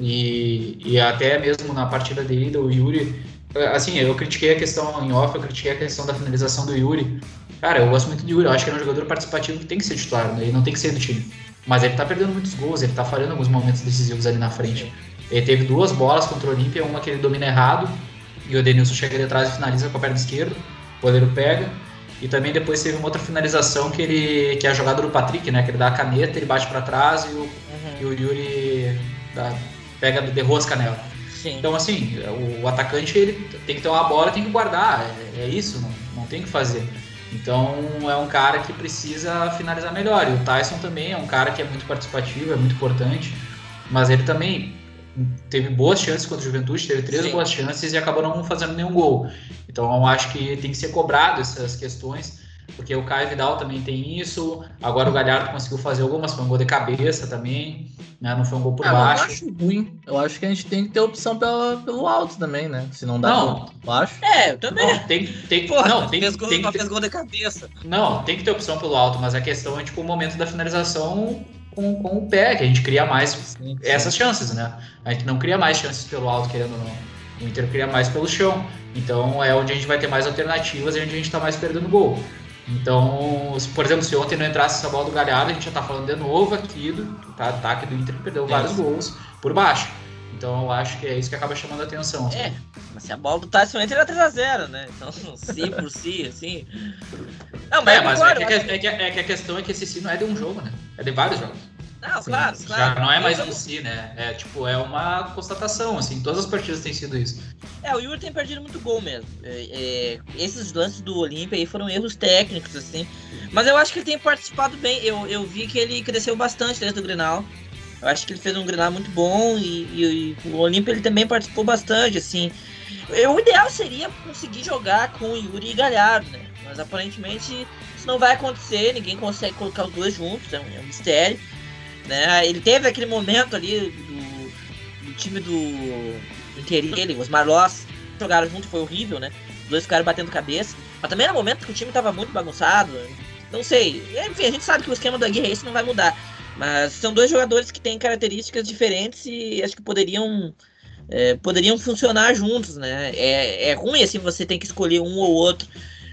e, e até mesmo na partida de ida, o Yuri. Assim, eu critiquei a questão em off, eu critiquei a questão da finalização do Yuri. Cara, eu gosto muito do Yuri, eu acho que ele é um jogador participativo que tem que ser titular, né? ele não tem que ser do time. Mas ele tá perdendo muitos gols, ele tá falhando alguns momentos decisivos ali na frente. Ele teve duas bolas contra o Olímpia, uma que ele domina errado, e o Denilson chega ali atrás e finaliza com a perna esquerda, o goleiro pega. E também depois teve uma outra finalização que ele que é a jogada do Patrick, né? Que ele dá a caneta, ele bate para trás e o, uhum. e o Yuri dá, pega de rosca nela. Sim. Então, assim, o, atacante ele tem que ter uma bola, tem que guardar. É, é isso, não, não tem que fazer. Então é um cara que precisa finalizar melhor. E o Tyson também é um cara que é muito participativo, é muito importante, mas ele também teve boas chances contra o Juventude, teve três Sim. boas chances e acabou não fazendo nenhum gol. Então eu acho que tem que ser cobrado essas questões porque o Caio Vidal também tem isso. Agora o Galhardo conseguiu fazer algumas, foi um gol de cabeça também, né? Não foi um gol por ah, baixo. Eu acho ruim. Eu acho que a gente tem que ter opção pela, pelo alto também, né? Se não dá não. baixo. É, eu também. Não, tem, tem, Porra, não, tem, fez gol, tem, fez gol de cabeça. Não, tem que ter opção pelo alto, mas a questão é tipo o momento da finalização com, com o pé, que a gente cria mais sim, sim. essas chances, né? A gente não cria mais chances pelo alto, querendo ou não. O Inter cria mais pelo chão. Então é onde a gente vai ter mais alternativas e onde a gente está mais perdendo gol. Então, se, por exemplo, se ontem não entrasse essa bola do Galhardo, a gente já está falando de novo aqui do tá, ataque do Inter que perdeu vários gols por baixo. Então eu acho que é isso que acaba chamando a atenção. É, mas se a bola do Tyson entra, era 3x0, né? Então, si por si, assim. Não, mas é, mas claro, é, que, é, que, é, que, a questão é que esse si não é de um jogo, né? É de vários jogos. Não, claro, claro. Já não é mais um si, né? É tipo, é uma constatação, assim, todas as partidas têm sido isso. É, o Yuri tem perdido muito gol mesmo. É, é, esses lances do Olímpia aí foram erros técnicos, assim. Mas eu acho que ele tem participado bem. Eu, eu vi que ele cresceu bastante desde o Grenal. Eu acho que ele fez um Grenal muito bom e, e, e o Olímpia ele também participou bastante, assim. Eu, o ideal seria conseguir jogar com o Yuri e Galhardo, né? Mas aparentemente isso não vai acontecer, ninguém consegue colocar os dois juntos, é um, é um mistério. Né? Ele teve aquele momento ali do, do time do, do os Marlós jogaram junto, foi horrível, né? Os dois ficaram batendo cabeça. Mas também era um momento que o time estava muito bagunçado. Não sei. Enfim, a gente sabe que o esquema do Aguirre isso não vai mudar. Mas são dois jogadores que têm características diferentes e acho que poderiam é, poderiam funcionar juntos, né? É, é ruim assim você tem que escolher um ou outro.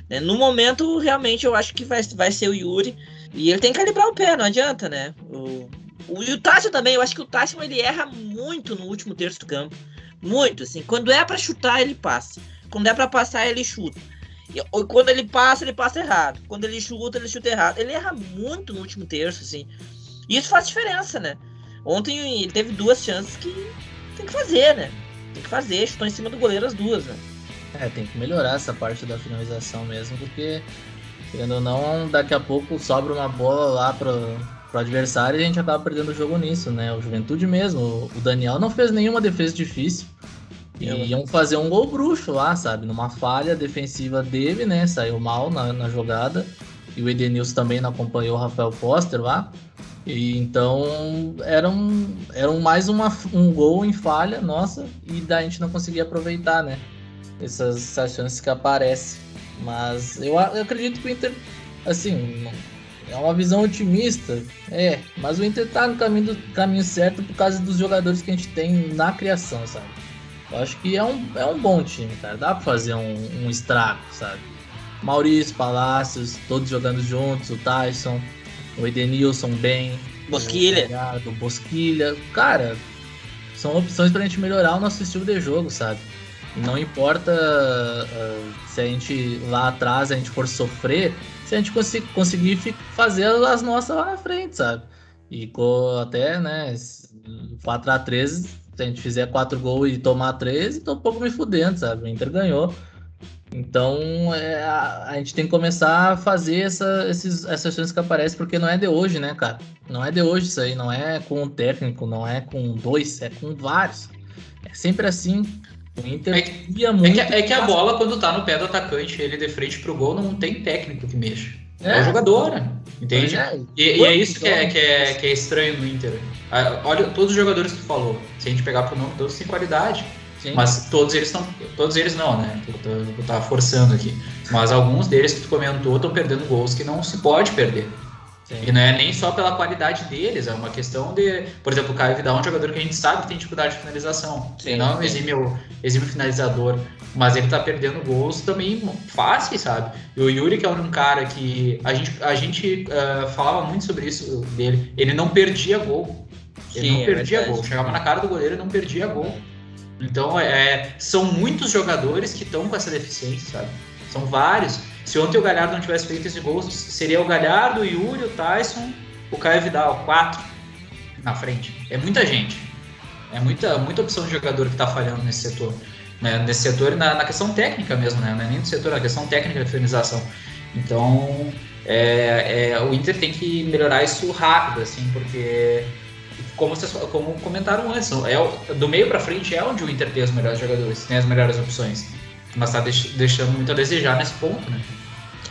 Né? No momento, realmente, eu acho que vai, vai ser o Yuri. E ele tem que calibrar o pé, não adianta, né? O, o, e o Tássio também, eu acho que o Tássio ele erra muito no último terço do campo. Muito, assim. Quando é para chutar, ele passa. Quando é para passar, ele chuta. E, quando ele passa, ele passa errado. Quando ele chuta, ele chuta errado. Ele erra muito no último terço, assim. E isso faz diferença, né? Ontem ele teve duas chances que tem que fazer, né? Tem que fazer, chutou em cima do goleiro as duas, né? É, tem que melhorar essa parte da finalização mesmo, porque, querendo ou não, daqui a pouco sobra uma bola lá pro, pro adversário e a gente acaba perdendo o jogo nisso, né? O Juventude mesmo, o Daniel não fez nenhuma defesa difícil. E iam fazer um gol bruxo lá, sabe? Numa falha defensiva dele, né? Saiu mal na, na jogada. E o Edenilson também não acompanhou o Rafael Foster lá. E então era, um, era mais uma, um gol em falha nossa e daí a gente não conseguia aproveitar, né? Essas, essas chances que aparecem. Mas eu, eu acredito que o Inter, assim, é uma visão otimista, é, mas o Inter tá no caminho, do, caminho certo por causa dos jogadores que a gente tem na criação, sabe? Eu acho que é um, é um bom time, cara. Dá pra fazer um, um estrago, sabe? Maurício, Palácios, todos jogando juntos, o Tyson, o Edenilson bem. Bosquilha. O Bosquilha. Cara, são opções pra gente melhorar o nosso estilo de jogo, sabe? Não importa uh, se a gente lá atrás a gente for sofrer, se a gente conseguir, conseguir fazer as nossas lá na frente, sabe? E até, né, 4x3, se a gente fizer 4 gols e tomar 13, tô um pouco me fudendo, sabe? O Inter ganhou. Então é, a, a, gente tem que começar a fazer essa, esses, essas chances que aparecem, porque não é de hoje, né, cara? Não é de hoje isso aí, não é com um técnico, não é com dois, é com vários. É sempre assim. O Inter é que, muito. É que, é que a bola, quando tá no pé do atacante, ele de frente pro gol, não tem técnico que mexa. É, é o jogador, né? Entende? É. E, e, é isso que é, que, é, que é estranho no Inter. Ah, olha, todos os jogadores que tu falou, se a gente pegar pro nome, todos têm qualidade. Sim. Mas todos eles estão. Todos eles não, né? Eu tava forçando aqui. Mas alguns deles que tu comentou estão perdendo gols que não se pode perder. Sim. E não é nem só pela qualidade deles, é uma questão de. Por exemplo, o Caio Vidal é um jogador que a gente sabe que tem dificuldade de finalização. Sim, ele não é um exímio, exímio finalizador, mas ele tá perdendo gols também fáceis, sabe? E o Yuri, que é um cara que. A gente, a gente uh, falava muito sobre isso dele. Ele não perdia gol. Ele Sim, não é perdia é gol. Chegava na cara do goleiro e não perdia gol. Então, é, são muitos jogadores que estão com essa deficiência, sabe? São vários. Se ontem o Galhardo não tivesse feito esse gol, seria o Galhardo, o Yuri, o Tyson, o Caio Vidal, quatro na frente. É muita gente. É muita, muita opção de jogador que está falhando nesse setor. Né? Nesse setor na, na questão técnica mesmo, né? Não é nem do setor, é na questão técnica de finalização. Então, é, é, o Inter tem que melhorar isso rápido, assim, porque como vocês como comentaram antes, é, do meio para frente é onde o Inter tem os melhores jogadores, tem as melhores opções. Mas está deixando muito a desejar nesse ponto, né?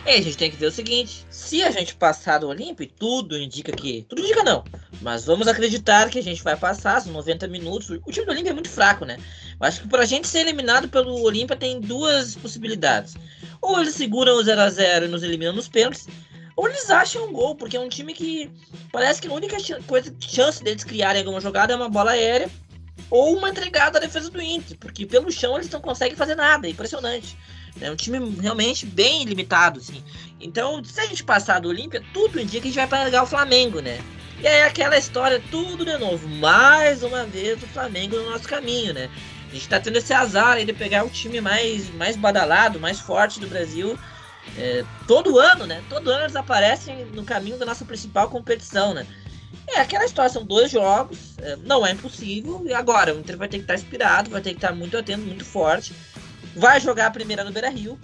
É, a gente tem que ver o seguinte: se a gente passar do Olímpio, tudo indica que. Tudo indica não. Mas vamos acreditar que a gente vai passar, os 90 minutos. O time do Olímpia é muito fraco, né? Eu acho que para a gente ser eliminado pelo Olímpia tem duas possibilidades. Ou eles seguram o 0x0 e nos eliminam nos pênaltis, ou eles acham um gol, porque é um time que parece que a única coisa, chance deles criarem alguma jogada é uma bola aérea ou uma entregada à defesa do Inter, porque pelo chão eles não conseguem fazer nada, é impressionante. É um time realmente bem limitado, assim. Então, se a gente passar do Olímpia, tudo indica que a gente vai pegar o Flamengo, né? E aí aquela história, tudo de novo. Mais uma vez o Flamengo no nosso caminho, né? A gente tá tendo esse azar aí de pegar o time mais, mais badalado, mais forte do Brasil. É, todo ano, né? Todo ano eles aparecem no caminho da nossa principal competição, né? É aquela história, são dois jogos, é, não é impossível. E agora, o Inter vai ter que estar inspirado, vai ter que estar muito atento, muito forte vai jogar a primeira no Beira Rio,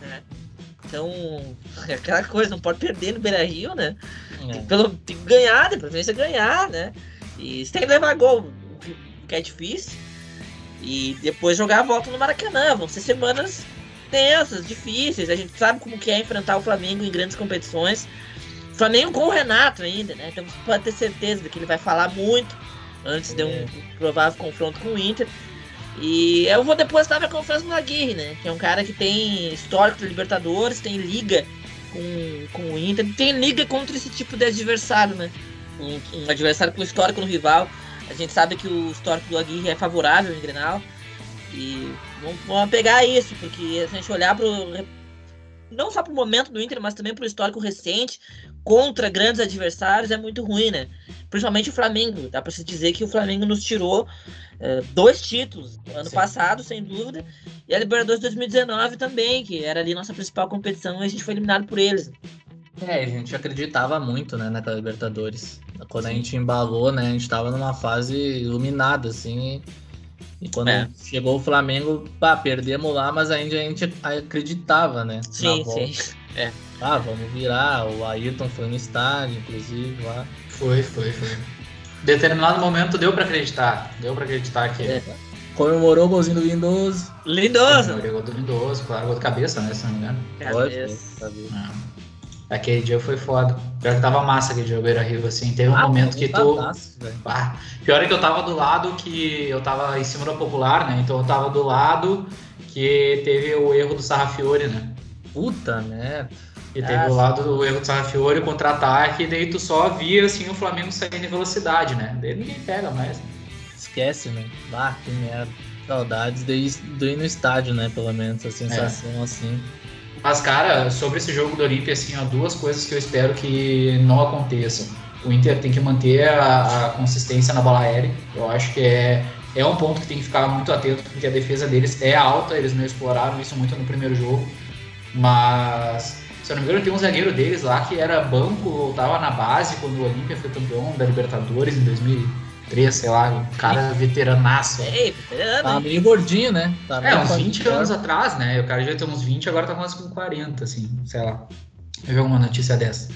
né? Então, é aquela coisa, não pode perder no Beira Rio, né? É. Tem, pelo, tem que ganhar, de preferência ganhar, né? E você tem que levar gol, que é difícil. E depois jogar a volta no Maracanã. Vão ser semanas tensas, difíceis. A gente sabe como que é enfrentar o Flamengo em grandes competições. Flamengo com o Renato ainda, né? Então pode ter certeza de que ele vai falar muito antes de um é. provável confronto com o Inter. E eu vou depositar minha confiança no Aguirre, né? Que é um cara que tem histórico de Libertadores, tem liga com, com o Inter, tem liga contra esse tipo de adversário, né? Um, um adversário com histórico no rival. A gente sabe que o histórico do Aguirre é favorável em Grenal. E vamos, pegar isso, porque se a gente olhar pro. Não só pro momento do Inter, mas também pro histórico recente, contra grandes adversários, é muito ruim, né? Principalmente o Flamengo. Dá pra se dizer que o Flamengo nos tirou é, dois títulos ano Sim. passado, sem dúvida, e a Libertadores 2019 também, que era ali nossa principal competição e a gente foi eliminado por eles. É, a gente acreditava muito, né, naquela Libertadores. Quando Sim. a gente embalou, né, a gente tava numa fase iluminada, assim, e quando é. chegou o Flamengo, pá, perdemos lá, mas ainda a gente acreditava, né? Sim, sim. É. Ah, vamos virar. O Ayrton foi no estádio, inclusive, lá. Foi, foi, foi determinado momento deu para acreditar. Deu para acreditar que. É. Comemorou o golzinho do Lindoso. Lindoso! Comemorou o gol do Lindoso, claro, gol de cabeça, né? Se não me engano. Cabeça. É. Aquele dia foi foda. Pior que tava massa aquele dia, o Beira Rio, assim. Teve um ah, momento que tu. ah, pior é que eu tava do lado que. Eu tava em cima da popular, né? Então eu tava do lado que teve o erro do Sarrafiore, né? Puta merda. E teve o lado do erro do Sarrafiore, o contra-ataque, e daí tu só via assim o Flamengo saindo em velocidade, né? Daí ninguém pega mais. Esquece, né? Ah, que merda. Saudades de ir, no estádio, né? Pelo menos, a sensação é. assim. Mas, cara, sobre esse jogo do Olímpia, assim, duas coisas que eu espero que não aconteçam. O Inter tem que manter a, a consistência na bola aérea. Eu acho que é, é um ponto que tem que ficar muito atento, porque a defesa deles é alta, eles não exploraram isso muito no primeiro jogo. Mas se eu não me engano, tem um zagueiro deles lá que era banco ou tava na base quando o Olímpia foi campeão da Libertadores em 2003, sei lá, um cara veteranaço. Ei, veterano. Tá meio gordinho, né? Tá é, uns 20 anos atrás, né? O cara já tem uns 20, agora tá quase com 40, assim, sei lá. Eu vi alguma notícia dessa.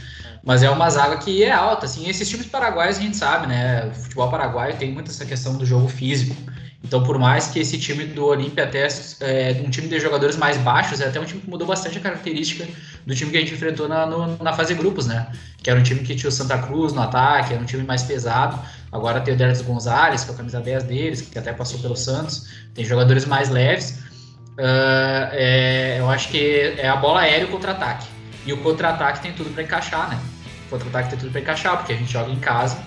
Mas é uma zaga que é alta, assim. Esses times paraguaios a gente sabe, né? O futebol paraguaio tem muito essa questão do jogo físico. Então, por mais que esse time do Olímpia até é um time de jogadores mais baixos, é até um time que mudou bastante a característica do time que a gente enfrentou na, no, na fase grupos, né? Que era um time que tinha o Santa Cruz no ataque, era um time mais pesado. Agora tem o Derlis Gonzalez, que é a camisa 10 deles, que até passou pelo Santos. Tem jogadores mais leves. Uh, é, eu acho que é a bola aérea e o contra-ataque. E o contra-ataque tem tudo para encaixar, né? O contra-ataque tem tudo para encaixar, porque a gente joga em casa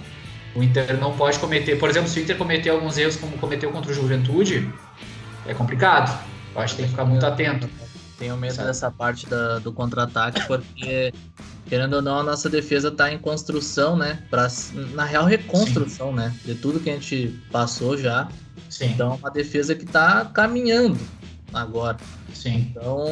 o Inter não pode cometer, por exemplo, se o Inter cometer alguns erros como cometeu contra o Juventude, é complicado. Eu acho que tem que ficar muito atento. Tenho medo sabe? dessa parte da, do contra-ataque, porque, querendo ou não, a nossa defesa está em construção, né? Pra, na real, reconstrução, Sim. né? De tudo que a gente passou já. Sim. Então, uma defesa que está caminhando agora. Sim. Então,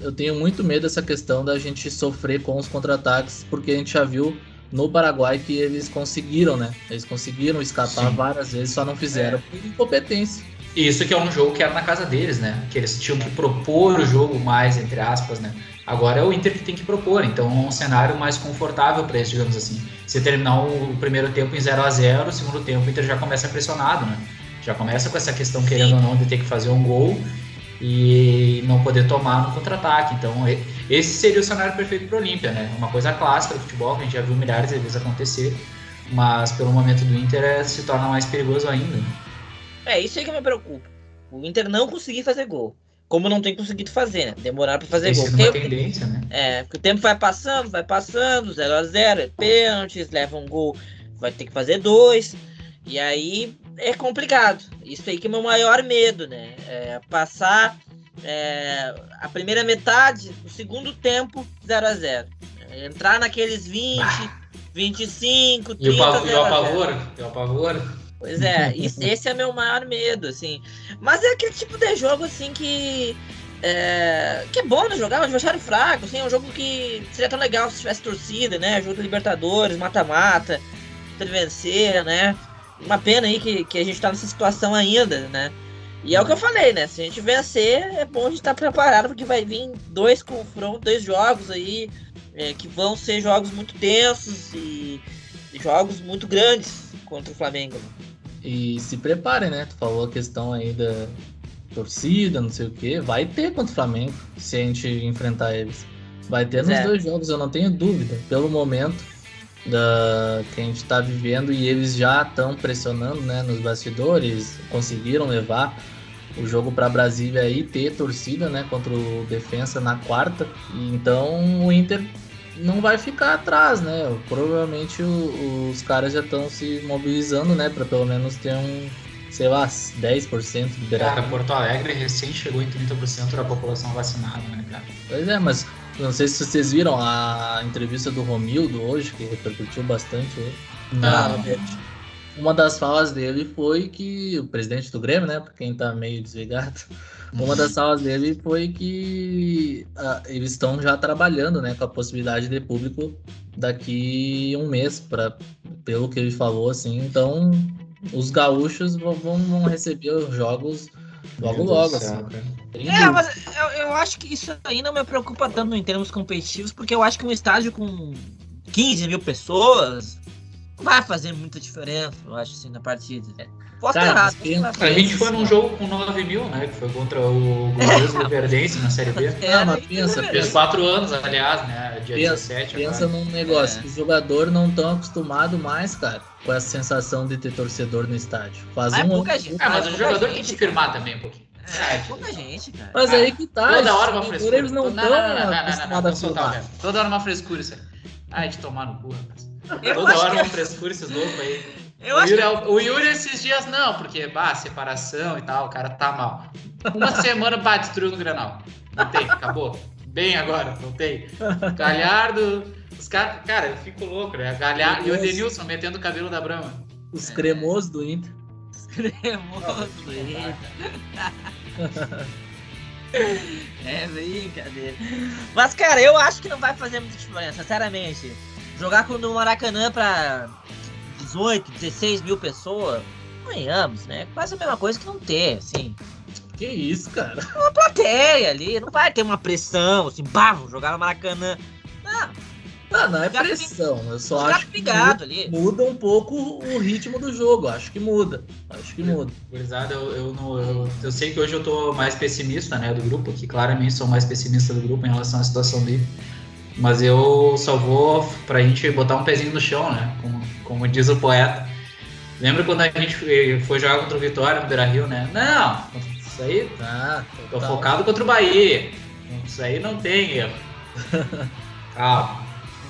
eu tenho muito medo dessa questão da gente sofrer com os contra-ataques, porque a gente já viu no Paraguai que eles conseguiram, né? Eles conseguiram escapar Sim. várias vezes, só não fizeram é. por incompetência. Isso que é um jogo que era na casa deles, né? Que eles tinham que propor o jogo mais, entre aspas, né? Agora é o Inter que tem que propor, então é um cenário mais confortável para eles, digamos assim. Se terminar o primeiro tempo em 0 a 0 o segundo tempo o Inter já começa pressionado, né? Já começa com essa questão, querendo ou não, de ter que fazer um gol e não poder tomar no contra-ataque. Então, esse seria o cenário perfeito para o Olímpia, né? Uma coisa clássica do futebol que a gente já viu milhares de vezes acontecer, mas pelo momento do Inter é, se torna mais perigoso ainda. Né? É, isso aí que me preocupa. O Inter não conseguir fazer gol como não tem conseguido fazer, né? Demorar para fazer Esse gol. É uma tendência, né? É, porque o tempo vai passando, vai passando, 0 a 0 é pênaltis, leva um gol, vai ter que fazer dois. E aí é complicado. Isso aí que é o meu maior medo, né? É passar é, a primeira metade, o segundo tempo, 0 a 0 é, Entrar naqueles 20, ah. 25, 30. E o, pavor, e o apavoro? E o apavoro? Pois é, esse é meu maior medo, assim. Mas é aquele tipo de jogo, assim, que. É, que é bom de jogar, um adversário fraco, assim, é um jogo que seria tão legal se tivesse torcida, né? Jogo de Libertadores, mata-mata, vencer, né? Uma pena aí que, que a gente tá nessa situação ainda, né? E é o que eu falei, né? Se a gente vencer, é bom a gente estar tá preparado, porque vai vir dois confrontos, dois jogos aí, é, que vão ser jogos muito tensos e, e jogos muito grandes contra o Flamengo. Né? E se preparem, né? Tu falou a questão aí da torcida, não sei o que. Vai ter contra o Flamengo se a gente enfrentar eles. Vai ter nos é. dois jogos, eu não tenho dúvida. Pelo momento da que a gente está vivendo e eles já estão pressionando, né, nos bastidores, conseguiram levar o jogo para Brasília e ter torcida, né, contra o Defensa na quarta. Então o Inter não vai ficar atrás, né? Provavelmente o, os caras já estão se mobilizando, né? Para pelo menos ter um, sei lá, 10% liberado. Cara, Porto Alegre recém chegou em 30% da população vacinada, né, cara? Pois é, mas não sei se vocês viram a entrevista do Romildo hoje, que repercutiu bastante na ah, Uma das falas dele foi que o presidente do Grêmio, né? Pra quem tá meio desligado, uma das salas dele foi que uh, eles estão já trabalhando né, com a possibilidade de público daqui um mês, pra, pelo que ele falou, assim. Então, os gaúchos vão, vão receber os jogos logo, Meu logo. Assim. É, mas eu, eu, acho que isso aí não me preocupa tanto em termos competitivos, porque eu acho que um estádio com 15 mil pessoas vai fazer muita diferença, eu acho, assim, na partida. Posso tá, errado. A gente foi num jogo com 9 mil, né? Que foi contra o Glorioso Luverdense na Série B. É, mas pensa, fez 4 anos, aliás, né? Dia pensa, 17. Pensa agora. num negócio, é. os jogadores não estão acostumados mais, cara, com essa sensação de ter torcedor no estádio. Faz mas um. Pouca gente, ah, mas o jogador tem que se firmar também um pouquinho. É, pouca gente, cara. Mas aí que tá. Toda hora uma frescura. Eles não estão acostumados a firmar. Toda hora uma frescura isso aí. Ai, de tomar no cu, rapaz. Toda hora uma frescura esses loucos aí. Eu o, Yuri, que... É o Yuri esses dias não, porque, bah, separação e tal, o cara tá mal. Uma semana, bah, destruiu no Granal. Não tem, acabou. Bem agora, não tem. Galhardo, os caras, cara, eu fico louco, né? Galhardo e o Denilson metendo o cabelo da Brama. Os é. cremosos do Inter. Os cremosos do Inter. é brincadeira. Mas, cara, eu acho que não vai fazer muita diferença, sinceramente. Jogar com o Maracanã pra 18, 16 mil pessoas, ganhamos, né? Quase a mesma coisa que não ter, assim. Que isso, cara? Uma plateia ali, não vai ter uma pressão, assim, bah, jogar no Maracanã. Não. Ah, não é pressão, eu só acho que muda, ali. muda um pouco o ritmo do jogo, acho que muda, acho que muda. Gurizada, eu, eu, eu, eu, sei que hoje eu tô mais pessimista, né, do grupo, que claramente sou mais pessimista do grupo em relação à situação dele, mas eu só vou pra gente botar um pezinho no chão, né, como, como diz o poeta. Lembra quando a gente foi jogar contra o Vitória no Beira Rio, né? Não, isso aí. Ah, tô tá focado contra o Bahia. Isso aí não tem erro. Calma.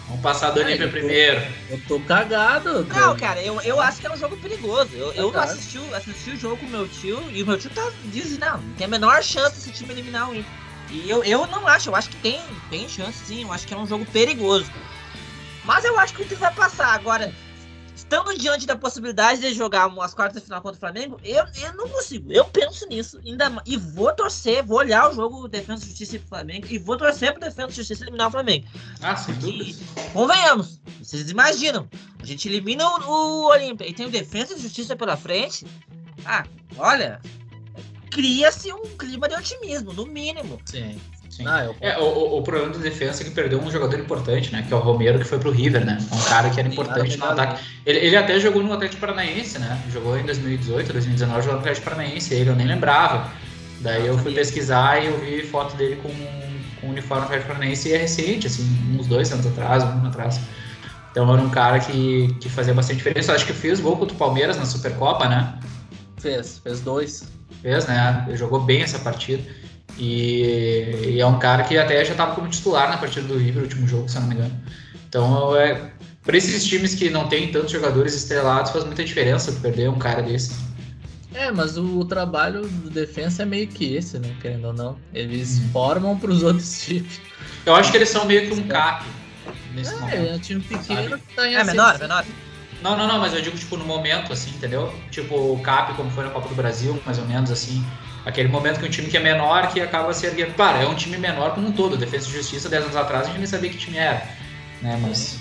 Vamos passar do Olímpia primeiro. Eu tô cagado. Cara. Não, cara, eu, eu acho que é um jogo perigoso. Eu, eu assisti, assisti o jogo com o meu tio e o meu tio tá dizendo, não, tem a menor chance desse time eliminar o Inter. E eu, eu não acho, eu acho que tem, tem chance sim, eu acho que é um jogo perigoso. Mas eu acho que o Inter vai passar. Agora, estando diante da possibilidade de jogar umas quartas de final contra o Flamengo, eu, eu não consigo. Eu penso nisso. Ainda, e vou torcer, vou olhar o jogo Defesa Justiça e Flamengo e vou torcer pro Defesa Justiça eliminar o Flamengo. Ah, sem dúvida. Convenhamos. Vocês imaginam. A gente elimina o, o Olímpia e tem o Defesa e Justiça pela frente. Ah, olha. Cria-se um clima de otimismo, no mínimo. Sim. Sim. Ah, eu... é, o, o, problema do defesa é que perdeu um jogador importante, né? Que é o Romero, que foi pro River, né? Um cara que era importante no ataque. Ele, ele até jogou no Atlético Paranaense, né? Jogou em 2018, 2019, jogou no Atlético Paranaense. Ele eu nem lembrava. Daí eu fui pesquisar e eu vi foto dele com, com o uniforme do Atlético Paranaense e é recente, assim, uns dois anos atrás, um ano atrás. Então era um cara que, que fazia bastante diferença. Eu acho que fez gol contra o Palmeiras na Supercopa, né? Fez, fez dois. Fez, né? Ele jogou bem essa partida. E, e, é um cara que até já estava como titular na partida do River, no último jogo, se eu não me engano. Então, é, para esses times que não tem tantos jogadores estrelados, faz muita diferença perder um cara desse. É, mas o, o trabalho do defensa é meio que esse, né? Querendo ou não. Eles hum. formam para os outros times. Eu acho que eles são meio que um cap nesse é, momento. É, um time pequeno sabe? que tá em É menor, menor. Não, não, não, mas eu digo, tipo, no momento, assim, entendeu? Tipo, o cap, como foi na Copa do Brasil, mais ou menos, assim. Aquele momento que um time que é menor que acaba se erguendo. Claro, é um time menor como um todo. Defesa e Justiça, 10 anos atrás, a gente nem sabia que time era. Né? Mas.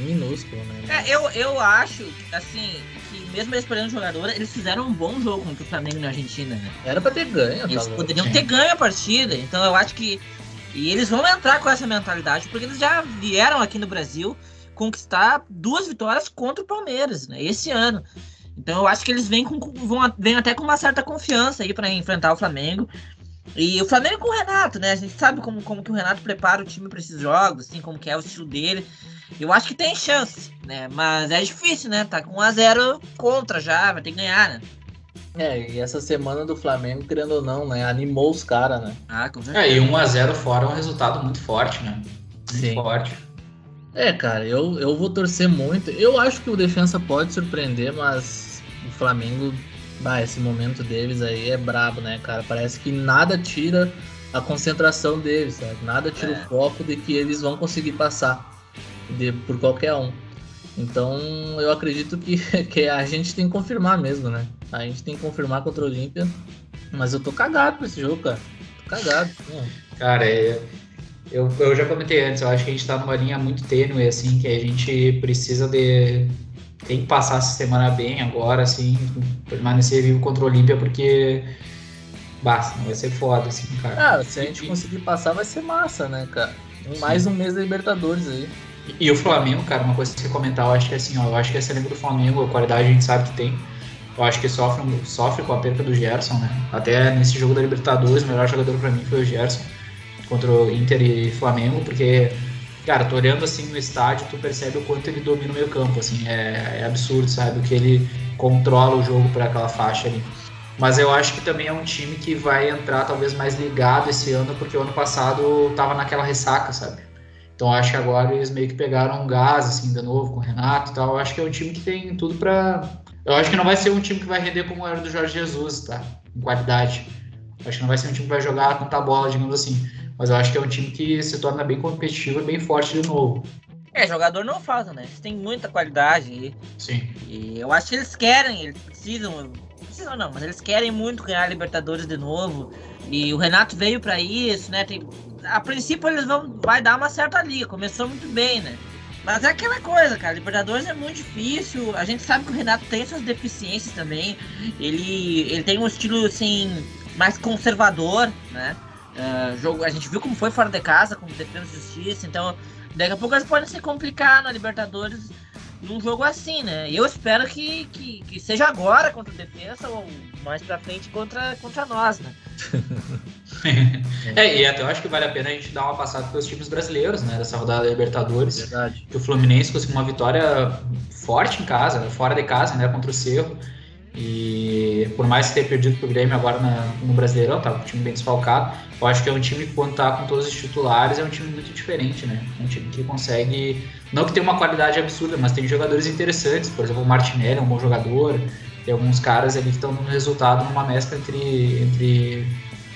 Minúsculo, né? É, eu, eu acho, assim, que mesmo eles perdendo jogador, eles fizeram um bom jogo contra o Flamengo na Argentina, né? Era pra ter ganho, Eles tá poderiam ter ganho a partida. Então eu acho que. E eles vão entrar com essa mentalidade, porque eles já vieram aqui no Brasil conquistar duas vitórias contra o Palmeiras, né? Esse ano. Então eu acho que eles vêm, com, vão, vêm até com uma certa confiança aí para enfrentar o Flamengo. E o Flamengo com o Renato, né? A gente sabe como, como que o Renato prepara o time para esses jogos, assim, como que é o estilo dele. Eu acho que tem chance, né? Mas é difícil, né? Tá com 1x0 contra já, vai ter que ganhar, né? É, e essa semana do Flamengo, querendo ou não, né? Animou os caras, né? Ah, com certeza. É, e 1x0 fora é um resultado muito forte, né? Muito Sim. forte. É, cara, eu, eu vou torcer muito. Eu acho que o defensa pode surpreender, mas o Flamengo, bah, esse momento deles aí é brabo, né, cara? Parece que nada tira a concentração deles? Nada tira é. o foco de que eles vão conseguir passar de, por qualquer um. Então eu acredito que, que a gente tem que confirmar mesmo, né? A gente tem que confirmar contra o Olímpia. Mas eu tô cagado pra esse jogo, cara. Tô cagado. Cara, é, eu, eu já comentei antes, eu acho que a gente está numa linha muito tênue, assim, que a gente precisa de. Tem que passar essa semana bem agora, assim, permanecer vivo contra o Olímpia, porque. Basta, não vai ser foda, assim, cara. Ah, se a gente e, conseguir passar, vai ser massa, né, cara? Mais um mês da Libertadores aí. E, e o Flamengo, cara, uma coisa que você comentar, eu acho que assim, ó, eu acho que esse elenco do Flamengo, a qualidade a gente sabe que tem. Eu acho que sofre, sofre com a perda do Gerson, né? Até nesse jogo da Libertadores, o melhor jogador para mim foi o Gerson contra o Inter e Flamengo, porque, cara, tô olhando assim no estádio, tu percebe o quanto ele domina o meio campo, assim, é, é absurdo, sabe? O que ele controla o jogo por aquela faixa ali. Mas eu acho que também é um time que vai entrar talvez mais ligado esse ano, porque o ano passado tava naquela ressaca, sabe? Então acho que agora eles meio que pegaram um gás, assim, de novo com o Renato e tal. Eu acho que é um time que tem tudo para Eu acho que não vai ser um time que vai render como era do Jorge Jesus, tá? Em qualidade. Eu acho que não vai ser um time que vai jogar com bola, digamos assim. Mas eu acho que é um time que se torna bem competitivo e bem forte de novo. É, jogador não falta, né? Eles têm muita qualidade. E, Sim. E eu acho que eles querem, eles precisam. Precisam não, mas eles querem muito ganhar a Libertadores de novo. E o Renato veio para isso, né? Tem, a princípio eles vão vai dar uma certa liga. Começou muito bem, né? Mas é aquela coisa, cara. Libertadores é muito difícil. A gente sabe que o Renato tem suas deficiências também. Ele, ele tem um estilo assim mais conservador, né? Uh, jogo, a gente viu como foi fora de casa, como defesa de justiça, então daqui a pouco eles podem se complicar na Libertadores num jogo assim, né? Eu espero que, que, que seja agora contra a defesa ou mais pra frente contra, contra nós, né? é, e até eu acho que vale a pena a gente dar uma passada pelos times brasileiros, né? Dessa rodada da Libertadores. Verdade. Que o Fluminense conseguiu uma vitória forte em casa, fora de casa, né? Contra o Cerro. E por mais que tenha perdido pro Grêmio agora na, no Brasileirão, tá com o time bem desfalcado, eu acho que é um time que quando tá com todos os titulares é um time muito diferente, né? É um time que consegue, não que tenha uma qualidade absurda, mas tem jogadores interessantes, por exemplo o Martinelli é um bom jogador, tem alguns caras ali que estão no resultado numa mescla entre, entre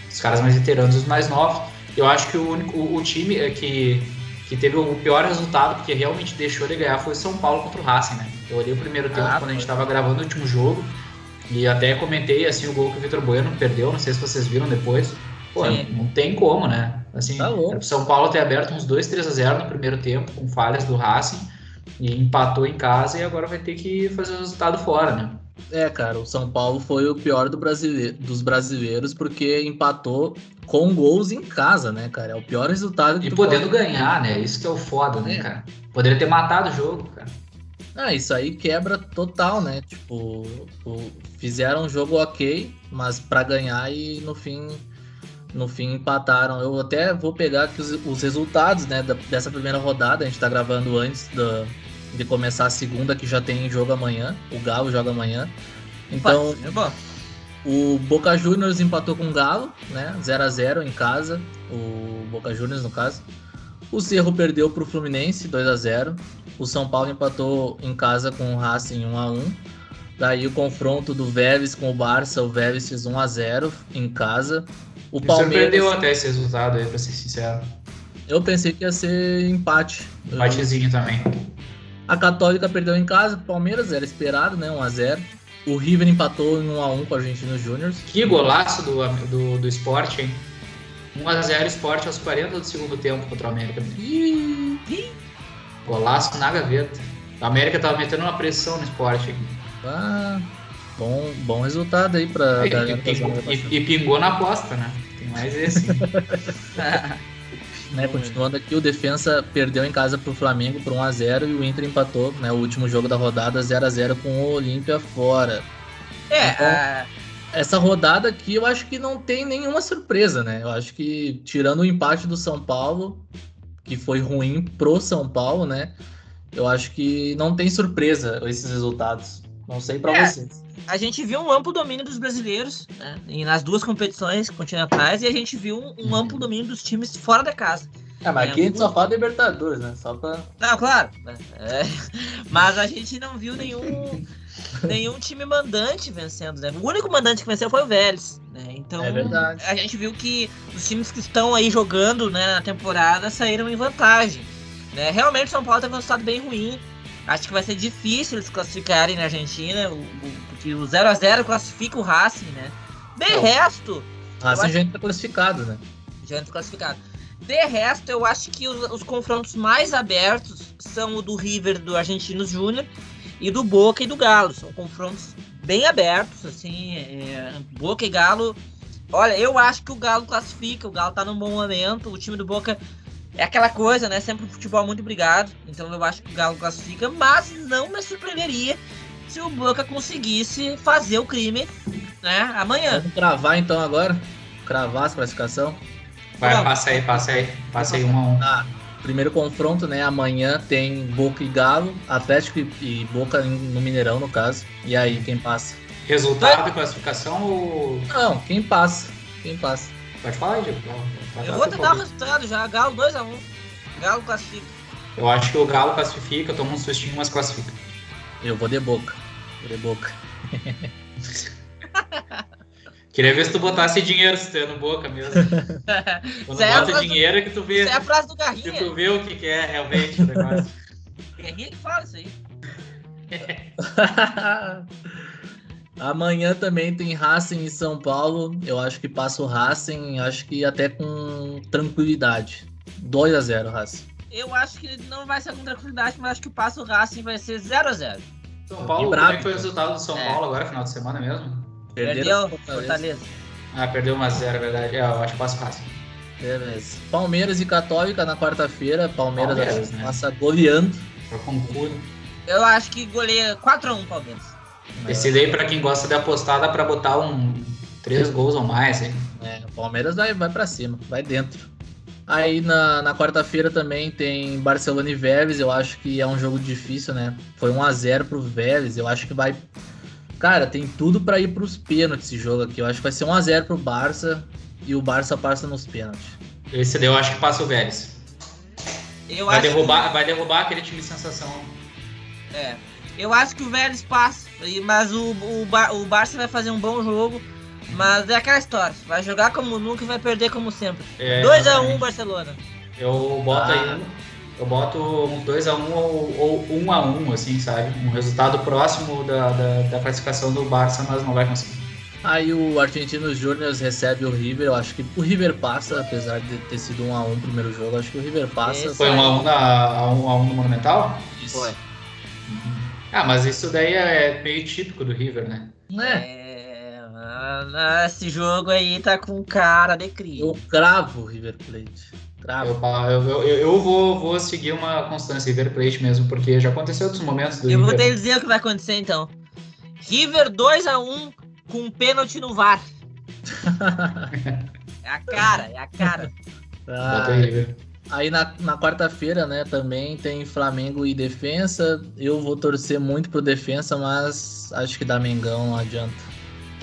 os caras mais veteranos e os mais novos. Eu acho que o, único, o, o time é que que teve o pior resultado, porque realmente deixou de ganhar, foi São Paulo contra o Racing, né? Eu olhei o primeiro tempo ah, quando a gente estava gravando o último jogo e até comentei assim o gol que o Vitor Bueno perdeu, não sei se vocês viram depois. Pô, Sim. não tem como, né? Assim, tá o São Paulo ter aberto uns 2, 3 a 0 no primeiro tempo, com falhas do Racing, e empatou em casa e agora vai ter que fazer o resultado fora, né? É, cara, o São Paulo foi o pior do brasileiro, dos brasileiros porque empatou com gols em casa, né, cara? É o pior resultado que E podendo pode... ganhar, né? Isso que é o foda, né, é. cara? Poderia ter matado o jogo, cara. Ah, isso aí quebra total, né? Tipo, fizeram um jogo ok, mas para ganhar e no fim no fim empataram. Eu até vou pegar aqui os, os resultados, né, da, dessa primeira rodada. A gente tá gravando antes da, de começar a segunda, que já tem jogo amanhã. O Galo joga amanhã. Então, é o Boca Juniors empatou com o Galo, né? 0 a 0 em casa. O Boca Juniors, no caso. O Cerro perdeu para o Fluminense, 2 a 0 O São Paulo empatou em casa com o Racing 1 a 1 Daí o confronto do Vélez com o Barça, o Vélez fez 1 a 0 em casa. O Me Palmeiras surpreendeu até esse resultado aí, para ser sincero. Eu pensei que ia ser empate. Empatezinho eu... também. A Católica perdeu em casa, o Palmeiras era esperado, né? 1x0. O River empatou em 1x1 com o Argentino Júnior. Que golaço do, do, do Sport, hein? 1x0 Sport aos 40 do segundo tempo contra o América. Golaço na gaveta. O América tava metendo uma pressão no Sport. Hein? Ah, bom, bom resultado aí pra e. E, e, e, pingou na aposta, né? Tem mais esse. Né, continuando aqui, o Defensa perdeu em casa pro Flamengo por 1x0 e o Inter empatou, né, o último jogo da rodada 0x0 com o Olímpia fora. É, então, a... essa rodada aqui eu acho que não tem nenhuma surpresa, né? Eu acho que tirando o empate do São Paulo, que foi ruim pro São Paulo, né? Eu acho que não tem surpresa esses resultados. Não sei para é, vocês. A gente viu um amplo domínio dos brasileiros né, nas duas competições continentais e a gente viu um, um amplo domínio dos times fora da casa. É, mas é, aqui a gente só fala Libertadores, né? Só pra. Não, claro. É, mas a gente não viu nenhum, nenhum time mandante vencendo, né? O único mandante que venceu foi o Vélez. Né? Então, é verdade. a gente viu que os times que estão aí jogando né, na temporada saíram em vantagem. Né? Realmente o São Paulo teve um resultado bem ruim. Acho que vai ser difícil eles classificarem na Argentina, o, o, porque o 0x0 classifica o Racing, né? De Não. resto. Racing já entra classificado, né? Já entra classificado. De resto, eu acho que os, os, confrontos mais abertos são o do River, do Argentinos Júnior, e do Boca e do Galo. São confrontos bem abertos, assim. É, Boca e Galo. Olha, eu acho que o Galo classifica, o Galo tá num bom momento, o time do Boca é aquela coisa, né? Sempre o futebol muito obrigado. Então eu acho que o Galo classifica, mas não me surpreenderia se o Boca conseguisse fazer o crime, né? Amanhã. Vamos cravar então agora? Cravar essa classificação? Vai, passa aí, passa aí. Passa aí um a um. Ah, primeiro confronto, né? Amanhã tem Boca e Galo, Atlético e Boca no Mineirão, no caso. E aí, quem passa? Resultado classificação ou. Não, quem passa. Quem passa. Pode falar, Diego. Eu vou tentar o resultado já. Galo 2x1. Um. Galo classifica. Eu acho que o Galo classifica, toma um sustinho, mas classifica. Eu vou de boca. Vou de boca. Queria ver se tu botasse dinheiro se tu no boca mesmo. Quando é bota dinheiro do... que tu vê. Isso é a frase do Garrinha. Que tu vê o que, que é realmente o negócio. Garrinha que fala isso aí. Amanhã também tem Racing em São Paulo. Eu acho que passa o Racing, acho que até com tranquilidade. 2 a 0 Racing. Eu acho que não vai ser com tranquilidade, mas acho que passa o Racing vai ser 0 a 0 São Paulo, como é que foi o resultado do São é. Paulo agora, final de semana mesmo? Perdeu Fortaleza. Ah, perdeu 1 a 0 é verdade. É, eu acho que passa Racing. Beleza. Palmeiras e Católica na quarta-feira. Palmeiras, Palmeiras né? passa goleando. Eu acho que goleia 4x1 Palmeiras. Esse daí, pra quem gosta de apostar, dá pra botar um três gols ou mais, hein? É, o Palmeiras vai, vai pra cima, vai dentro. Aí na, na quarta-feira também tem Barcelona e Vélez, eu acho que é um jogo difícil, né? Foi 1 a 0 pro Vélez, eu acho que vai. Cara, tem tudo para ir pros pênaltis esse jogo aqui. Eu acho que vai ser 1 a 0 pro Barça e o Barça passa nos pênaltis. Esse daí eu acho que passa o Vélez. Eu vai, derrubar, que... vai derrubar aquele time sensação. É. Eu acho que o Vélez passa. Mas o, o, Bar, o Barça vai fazer um bom jogo. Mas é aquela história. Vai jogar como nunca e vai perder como sempre. 2x1 é, um, Barcelona. Eu boto ah. aí eu boto um 2x1 um ou, 1 um a 1 um, assim, sabe? Um resultado próximo da, da, da, classificação do Barça, mas não vai conseguir. Aí o Argentinos Júnior recebe o River, eu acho que o River passa, apesar de ter sido 1 um a 1 um primeiro jogo, acho que o River passa. Esse foi 1 um a 1 um a 1 um a 1 no Monumental? Isso. Foi. Uhum. Ah, mas isso daí é meio típico do River, né? É. é esse jogo aí tá com cara de crime. Eu cravo o River Plate. Cravo. Eu, eu, eu, eu, vou, vou seguir uma constância River Plate mesmo, porque já aconteceu outros momentos do Eu River. vou te dizer o que vai acontecer então. River 2x1 com um pênalti no VAR. é a cara, é a cara. Ah, aí na, na quarta-feira, né, também tem Flamengo e Defensa. Eu vou torcer muito pro Defensa, mas acho que dá Mengão, não adianta.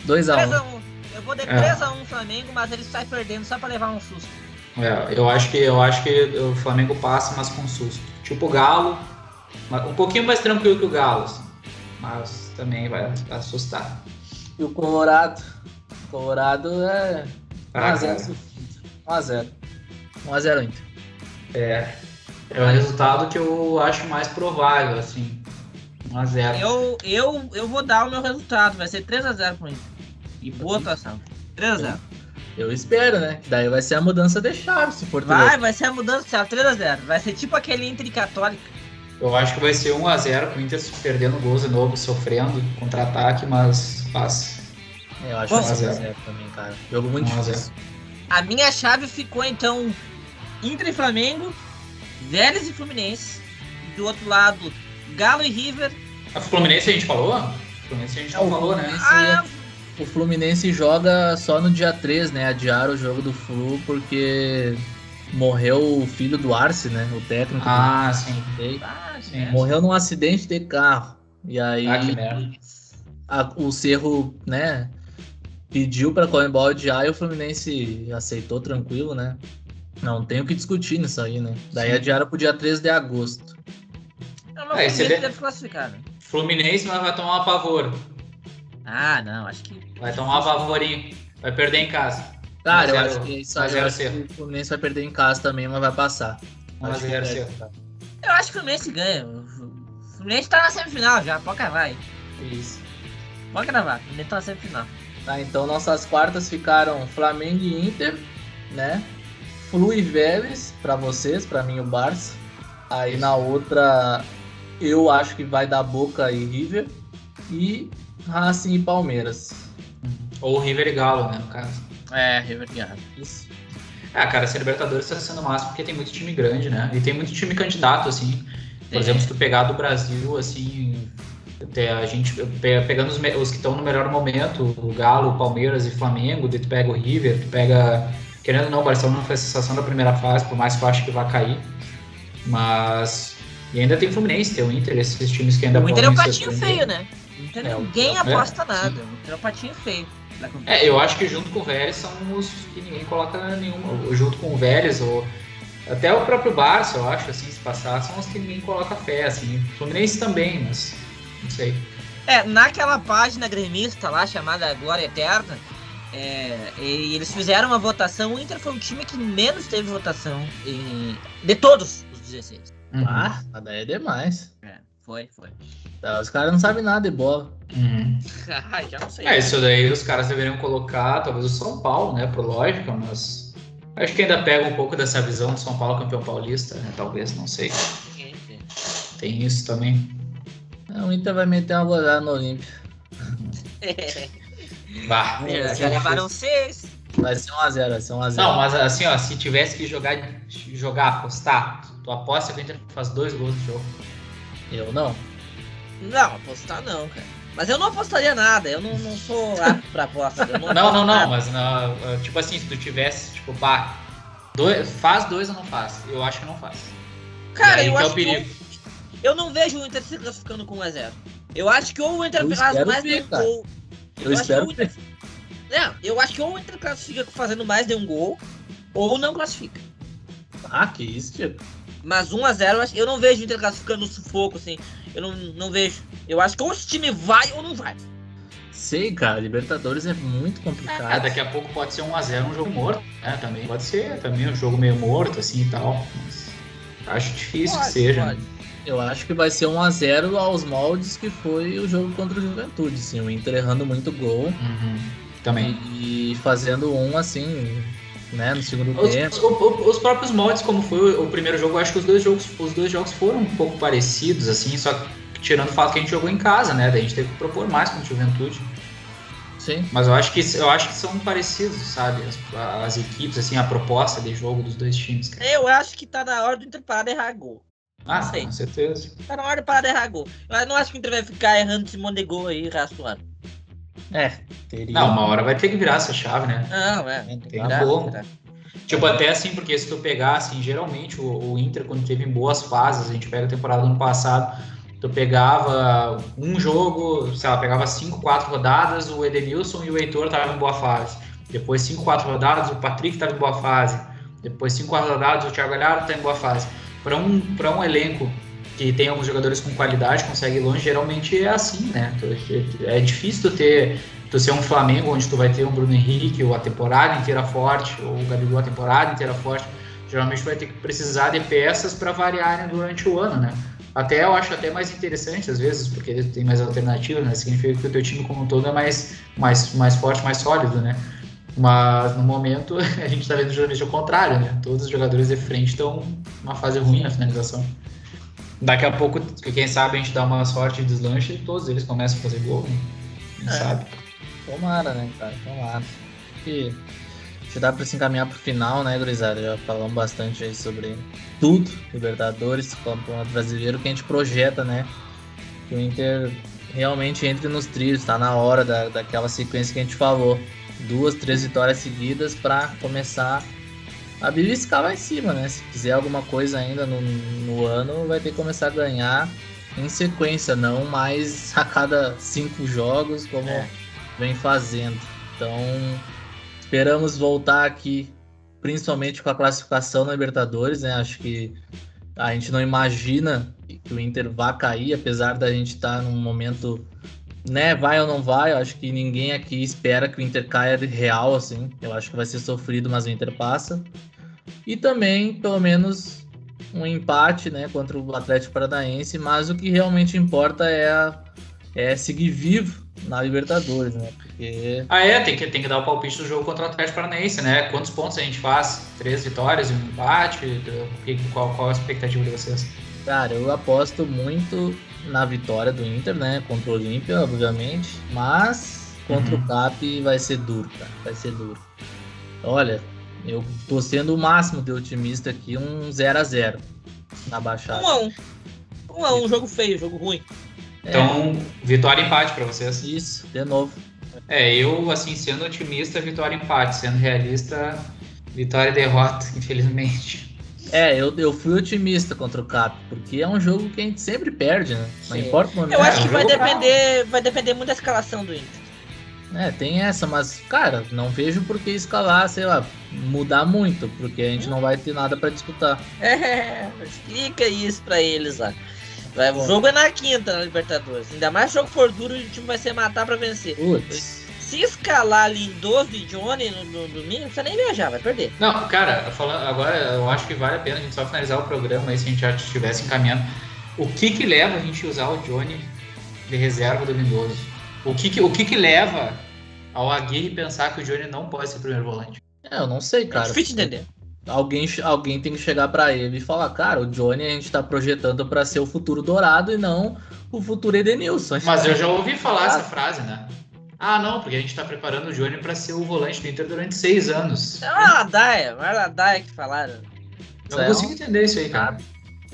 2x1. Um. Eu vou de 3x1 é. Flamengo, mas ele sai perdendo só pra levar um susto. É, eu acho que eu acho que o Flamengo passa, mas com susto. Tipo o Galo, um pouquinho mais tranquilo que o Galo, assim, mas também vai assustar. E o Colorado? O Colorado é 1x0. 1x0. 1x0 Inter. É. É o resultado que eu acho mais provável, assim. 1x0. Eu, eu, eu vou dar o meu resultado, vai ser 3x0 pro Inter. E boa atuação. 3x0. Eu espero, né? Daí vai ser a mudança de chave, se for Vai, vai ser a mudança de chave, 3x0. Vai ser tipo aquele Inter Católica. Eu acho que vai ser 1x0 com o Inter perdendo gols de novo, sofrendo contra-ataque, mas passa. É, eu acho 1x0 também, cara. Jogo muito difícil. A minha chave ficou então Inter e Flamengo, Vélez e Fluminense. Do outro lado, Galo e River. A Fluminense a gente falou? A Fluminense a gente não falou, né? Ah, o Fluminense joga só no dia 3, né? Adiaram o jogo do Flu porque morreu o filho do Arce, né? O técnico. Ah, sim. Ah, sim. Morreu num acidente de carro. E aí ah, que merda. A, o Cerro, né? Pediu para Comembol adiar e o Fluminense aceitou tranquilo, né? Não tem o que discutir nisso aí, né? Daí sim. adiaram pro dia 13 de agosto. Não, mas é, o Fluminense deve classificar, né? Fluminense, mas vai tomar um pavor. Ah, não, acho que. Vai tomar favorinho. Vai perder em casa. Cara, eu acho que isso aí, eu acho que o Fluminense vai perder em casa também, mas vai passar. Acho que é, eu acho que o Fluminense ganha. O Fluminense tá na semifinal já, pode gravar aí. Isso. Pode gravar, o Fluminense tá na semifinal. Tá, então nossas quartas ficaram Flamengo e Inter, né? Flu e Vélez pra vocês, pra mim o Barça. Aí na outra eu acho que vai dar Boca e River. E Racing e Palmeiras. Ou River e Galo, né, no caso. É, River e Galo. Isso. Ah, cara, essa Libertadores tá sendo massa porque tem muito time grande, né? E tem muito time candidato, assim. Por é. exemplo, se tu pegar do Brasil, assim, a gente pegando os, os que estão no melhor momento, o Galo, Palmeiras e Flamengo, tu pega o River, tu pega. Querendo ou não, o Barcelona foi a sensação da primeira fase, por mais que eu acho que vai cair. Mas. E ainda tem Fluminense, tem o Inter, esses times que ainda O Inter é um patinho feio, né? Então é, ninguém aposta é, nada. Sim. O patinho feio. É, eu acho que junto com o Vélez são os que ninguém coloca nenhuma. Junto com o Vélez, ou até o próprio Barça, eu acho, assim, se passar, são os que ninguém coloca fé, assim. O Fluminense também, mas não sei. É, naquela página gremista lá, chamada Glória Eterna, é, e eles fizeram uma votação, o Inter foi um time que menos teve votação e, de todos os 16. Uhum. Ah, daí é demais. É, foi, foi. Tá, os caras não sabem nada de bola. Uhum. já não sei. É, isso daí os caras deveriam colocar, talvez o São Paulo, né, por lógica, mas acho que ainda pega um pouco dessa visão do São Paulo campeão paulista, né, talvez, não sei. Tem isso também. o Inter vai meter uma goleada no Olímpio. Bah, já levaram seis. Vai ser 1x0, vai ser 1x0. Não, mas assim, ó, se tivesse que jogar, jogar apostar, tu aposta que o Inter faz dois gols no jogo. Eu não. Não, apostar não, cara. Mas eu não apostaria nada, eu não, não sou apto pra aposta. Não, não, não, não, mas não, tipo assim, se tu tivesse, tipo, pá, dois, faz dois ou não faz? Eu acho que não faz. Cara, eu é acho é que eu, eu, não vejo o Inter se classificando com 1x0. Eu acho que ou o Inter faz mais de um gol. Eu, eu espero Inter... É, eu acho que ou o Inter classifica fazendo mais de um gol, ou não classifica. Ah, que isso, tipo. Mas 1x0 eu não vejo o Inter classificando no sufoco, assim. Eu não, não vejo. Eu acho que ou esse time vai ou não vai. Sei, cara, Libertadores é muito complicado. É, daqui a pouco pode ser 1x0 um jogo morto, né? Também pode ser também um jogo meio morto, assim e tal. Mas... Acho difícil pode, que seja. Pode. Eu acho que vai ser 1 a 0 aos moldes que foi o jogo contra o Juventude, sim. O Inter errando muito gol. Uhum. Também. E fazendo um assim, né, no segundo os, tempo. Os, os, próprios moldes, como foi o primeiro jogo, eu acho que os dois jogos, os dois jogos foram um pouco parecidos, assim, só que tirando o fato que a gente jogou em casa, né? Daí a gente teve que propor mais com o Juventude. Sim. Mas eu acho que eu acho que são parecidos, sabe? As, as equipes, assim, a proposta de jogo dos dois times. Cara. Eu acho que tá na hora do Inter parar de errar gol. Ah, sei. com certeza. Tá na hora de parar de errar gol. Eu não acho que o Inter vai ficar errando esse monte de gol aí, raçoando. É, teria. Não, uma hora vai ter que virar essa chave, né? Não, é. Tem que virar, como. Tipo, até assim, porque se tu pegar, assim, geralmente o, o Inter, quando teve em boas fases, a gente pega a temporada do ano passado, tu pegava um jogo, sei lá, pegava cinco, quatro rodadas, o Edenilson e o Heitor estavam em boa fase. Depois cinco, quatro rodadas, o Patrick estava em boa fase. Depois cinco, quatro rodadas, o Thiago Galhardo está em boa fase. Para um, um elenco que tem alguns jogadores com qualidade, consegue ir longe, geralmente é assim, né? É difícil tu ter, tu ser um Flamengo onde tu vai ter um Bruno Henrique ou a temporada inteira forte, ou o Gabigol a temporada inteira forte. Geralmente vai ter que precisar de peças para variarem durante o ano, né? Até eu acho até mais interessante às vezes, porque tem mais alternativas, né? Significa que o teu time como um todo é mais, mais, mais forte, mais sólido, né? Mas no momento a gente está vendo geralmente o contrário, né? Todos os jogadores de frente estão numa fase ruim na finalização. Daqui a pouco, quem sabe, a gente dá uma sorte de deslanche e todos eles começam a fazer gol, né? Quem é. sabe? Tomara, né, cara? Tomara. E se dá para se encaminhar para o final, né, gurizada? Já falamos bastante aí sobre tudo, Libertadores, Campeonato Brasileiro, que a gente projeta, né? Que o Inter realmente entre nos trilhos, tá na hora da, daquela sequência que a gente falou. Duas, três vitórias seguidas para começar a beliscar lá em cima, né? Se quiser alguma coisa ainda no, no ano, vai ter que começar a ganhar em sequência, não mais a cada cinco jogos, como é. vem fazendo. Então, Esperamos voltar aqui, principalmente com a classificação na Libertadores, né? Acho que a gente não imagina que o Inter vá cair, apesar da gente estar tá num momento, né? Vai ou não vai? Eu acho que ninguém aqui espera que o Inter caia de real, assim. Eu acho que vai ser sofrido, mas o Inter passa. E também, pelo menos, um empate, né? Contra o Atlético Paranaense. Mas o que realmente importa é, a, é seguir vivo na Libertadores, né? Porque... Ah, é, tem que, tem que dar o palpite do jogo contra o Atlético Paranaense, né? Quantos pontos a gente faz? Três vitórias e um empate? Qual, qual a expectativa de vocês? Cara, eu aposto muito na vitória do Inter, né? Contra o Olímpia, obviamente. Mas contra uhum. o Cap vai ser duro, cara. Vai ser duro. Olha, eu tô sendo o máximo de otimista aqui, um 0 a 0 na Baixada. 1 a 1 1 a 1 jogo feio, jogo ruim. Então, é. vitória e empate para vocês. Isso, de novo. É, eu, assim, sendo otimista, vitória e empate. Sendo realista, vitória e derrota, infelizmente. É, eu, eu fui otimista contra o Cap, porque é um jogo que a gente sempre perde, né? Não Sim. importa o momento. Eu acho que é, vai depender, vai depender muito da escalação do Inter. É, tem essa, mas, cara, não vejo por que escalar, sei lá, mudar muito, porque a gente não vai ter nada para disputar. É, explica isso para eles lá. Vai, o jogo é na quinta na Libertadores. Ainda mais jogo for duro, o time vai ser matar pra vencer. Putz. Se escalar Lindoso e Johnny no, no domingo, não precisa nem viajar, vai perder. Não, cara, falando, agora eu acho que vale a pena a gente só finalizar o programa aí se a gente já estivesse encaminhando. O que que leva a gente a usar o Johnny de reserva do Lindoso? O que que, o que, que leva ao Aguirre pensar que o Johnny não pode ser primeiro volante? É, eu não sei, cara. É difícil entender alguém, alguém tem que chegar para ele e falar, cara, o Johnny a gente tá projetando para ser o futuro dourado e não o futuro Edenilson. Mas eu já ouvi falar essa frase, né? Ah, não, porque a gente tá preparando o Johnny para ser o volante do Inter durante seis anos. É uma ladaia, uma ladaia que falaram. Eu não consigo entender isso aí, cara.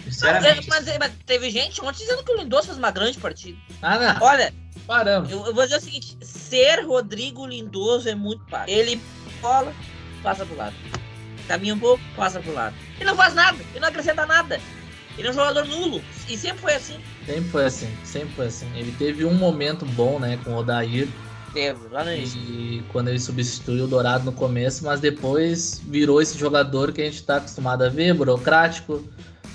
Sinceramente. Mas, mas, mas, teve gente ontem dizendo que o Lindoso fez uma grande partida. Ah, não. Olha, paramos. Eu, eu, vou dizer o seguinte: ser Rodrigo Lindoso é muito fácil. Ele cola, passa pro lado caminha um pouco, passa pro lado. Ele não faz nada, ele não acrescenta nada. Ele é um jogador nulo. E sempre foi assim. Sempre foi assim, sempre foi assim. Ele teve um momento bom, né, com o Odair. Teve, lá no início. E quando ele substituiu o Dourado no começo, mas depois virou esse jogador que a gente está acostumado a ver, burocrático.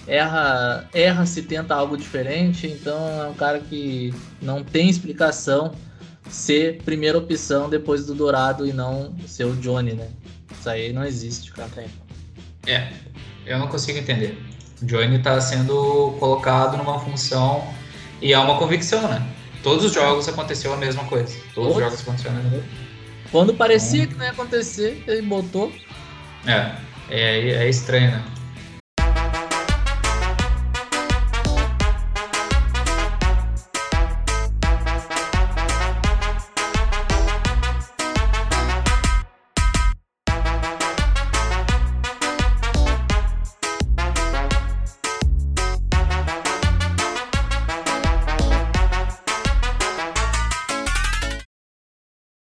Erra, erra se tenta algo diferente, então é um cara que não tem explicação ser primeira opção depois do Dourado e não ser o Johnny, né? Isso aí não existe, cara. É, eu não consigo entender. O Johnny está sendo colocado numa função e é uma convicção, né? Todos os jogos aconteceu a mesma coisa. Todos os jogos aconteceram a mesma coisa. Quando parecia então, que não ia acontecer, ele botou. É, é, é estranho, né?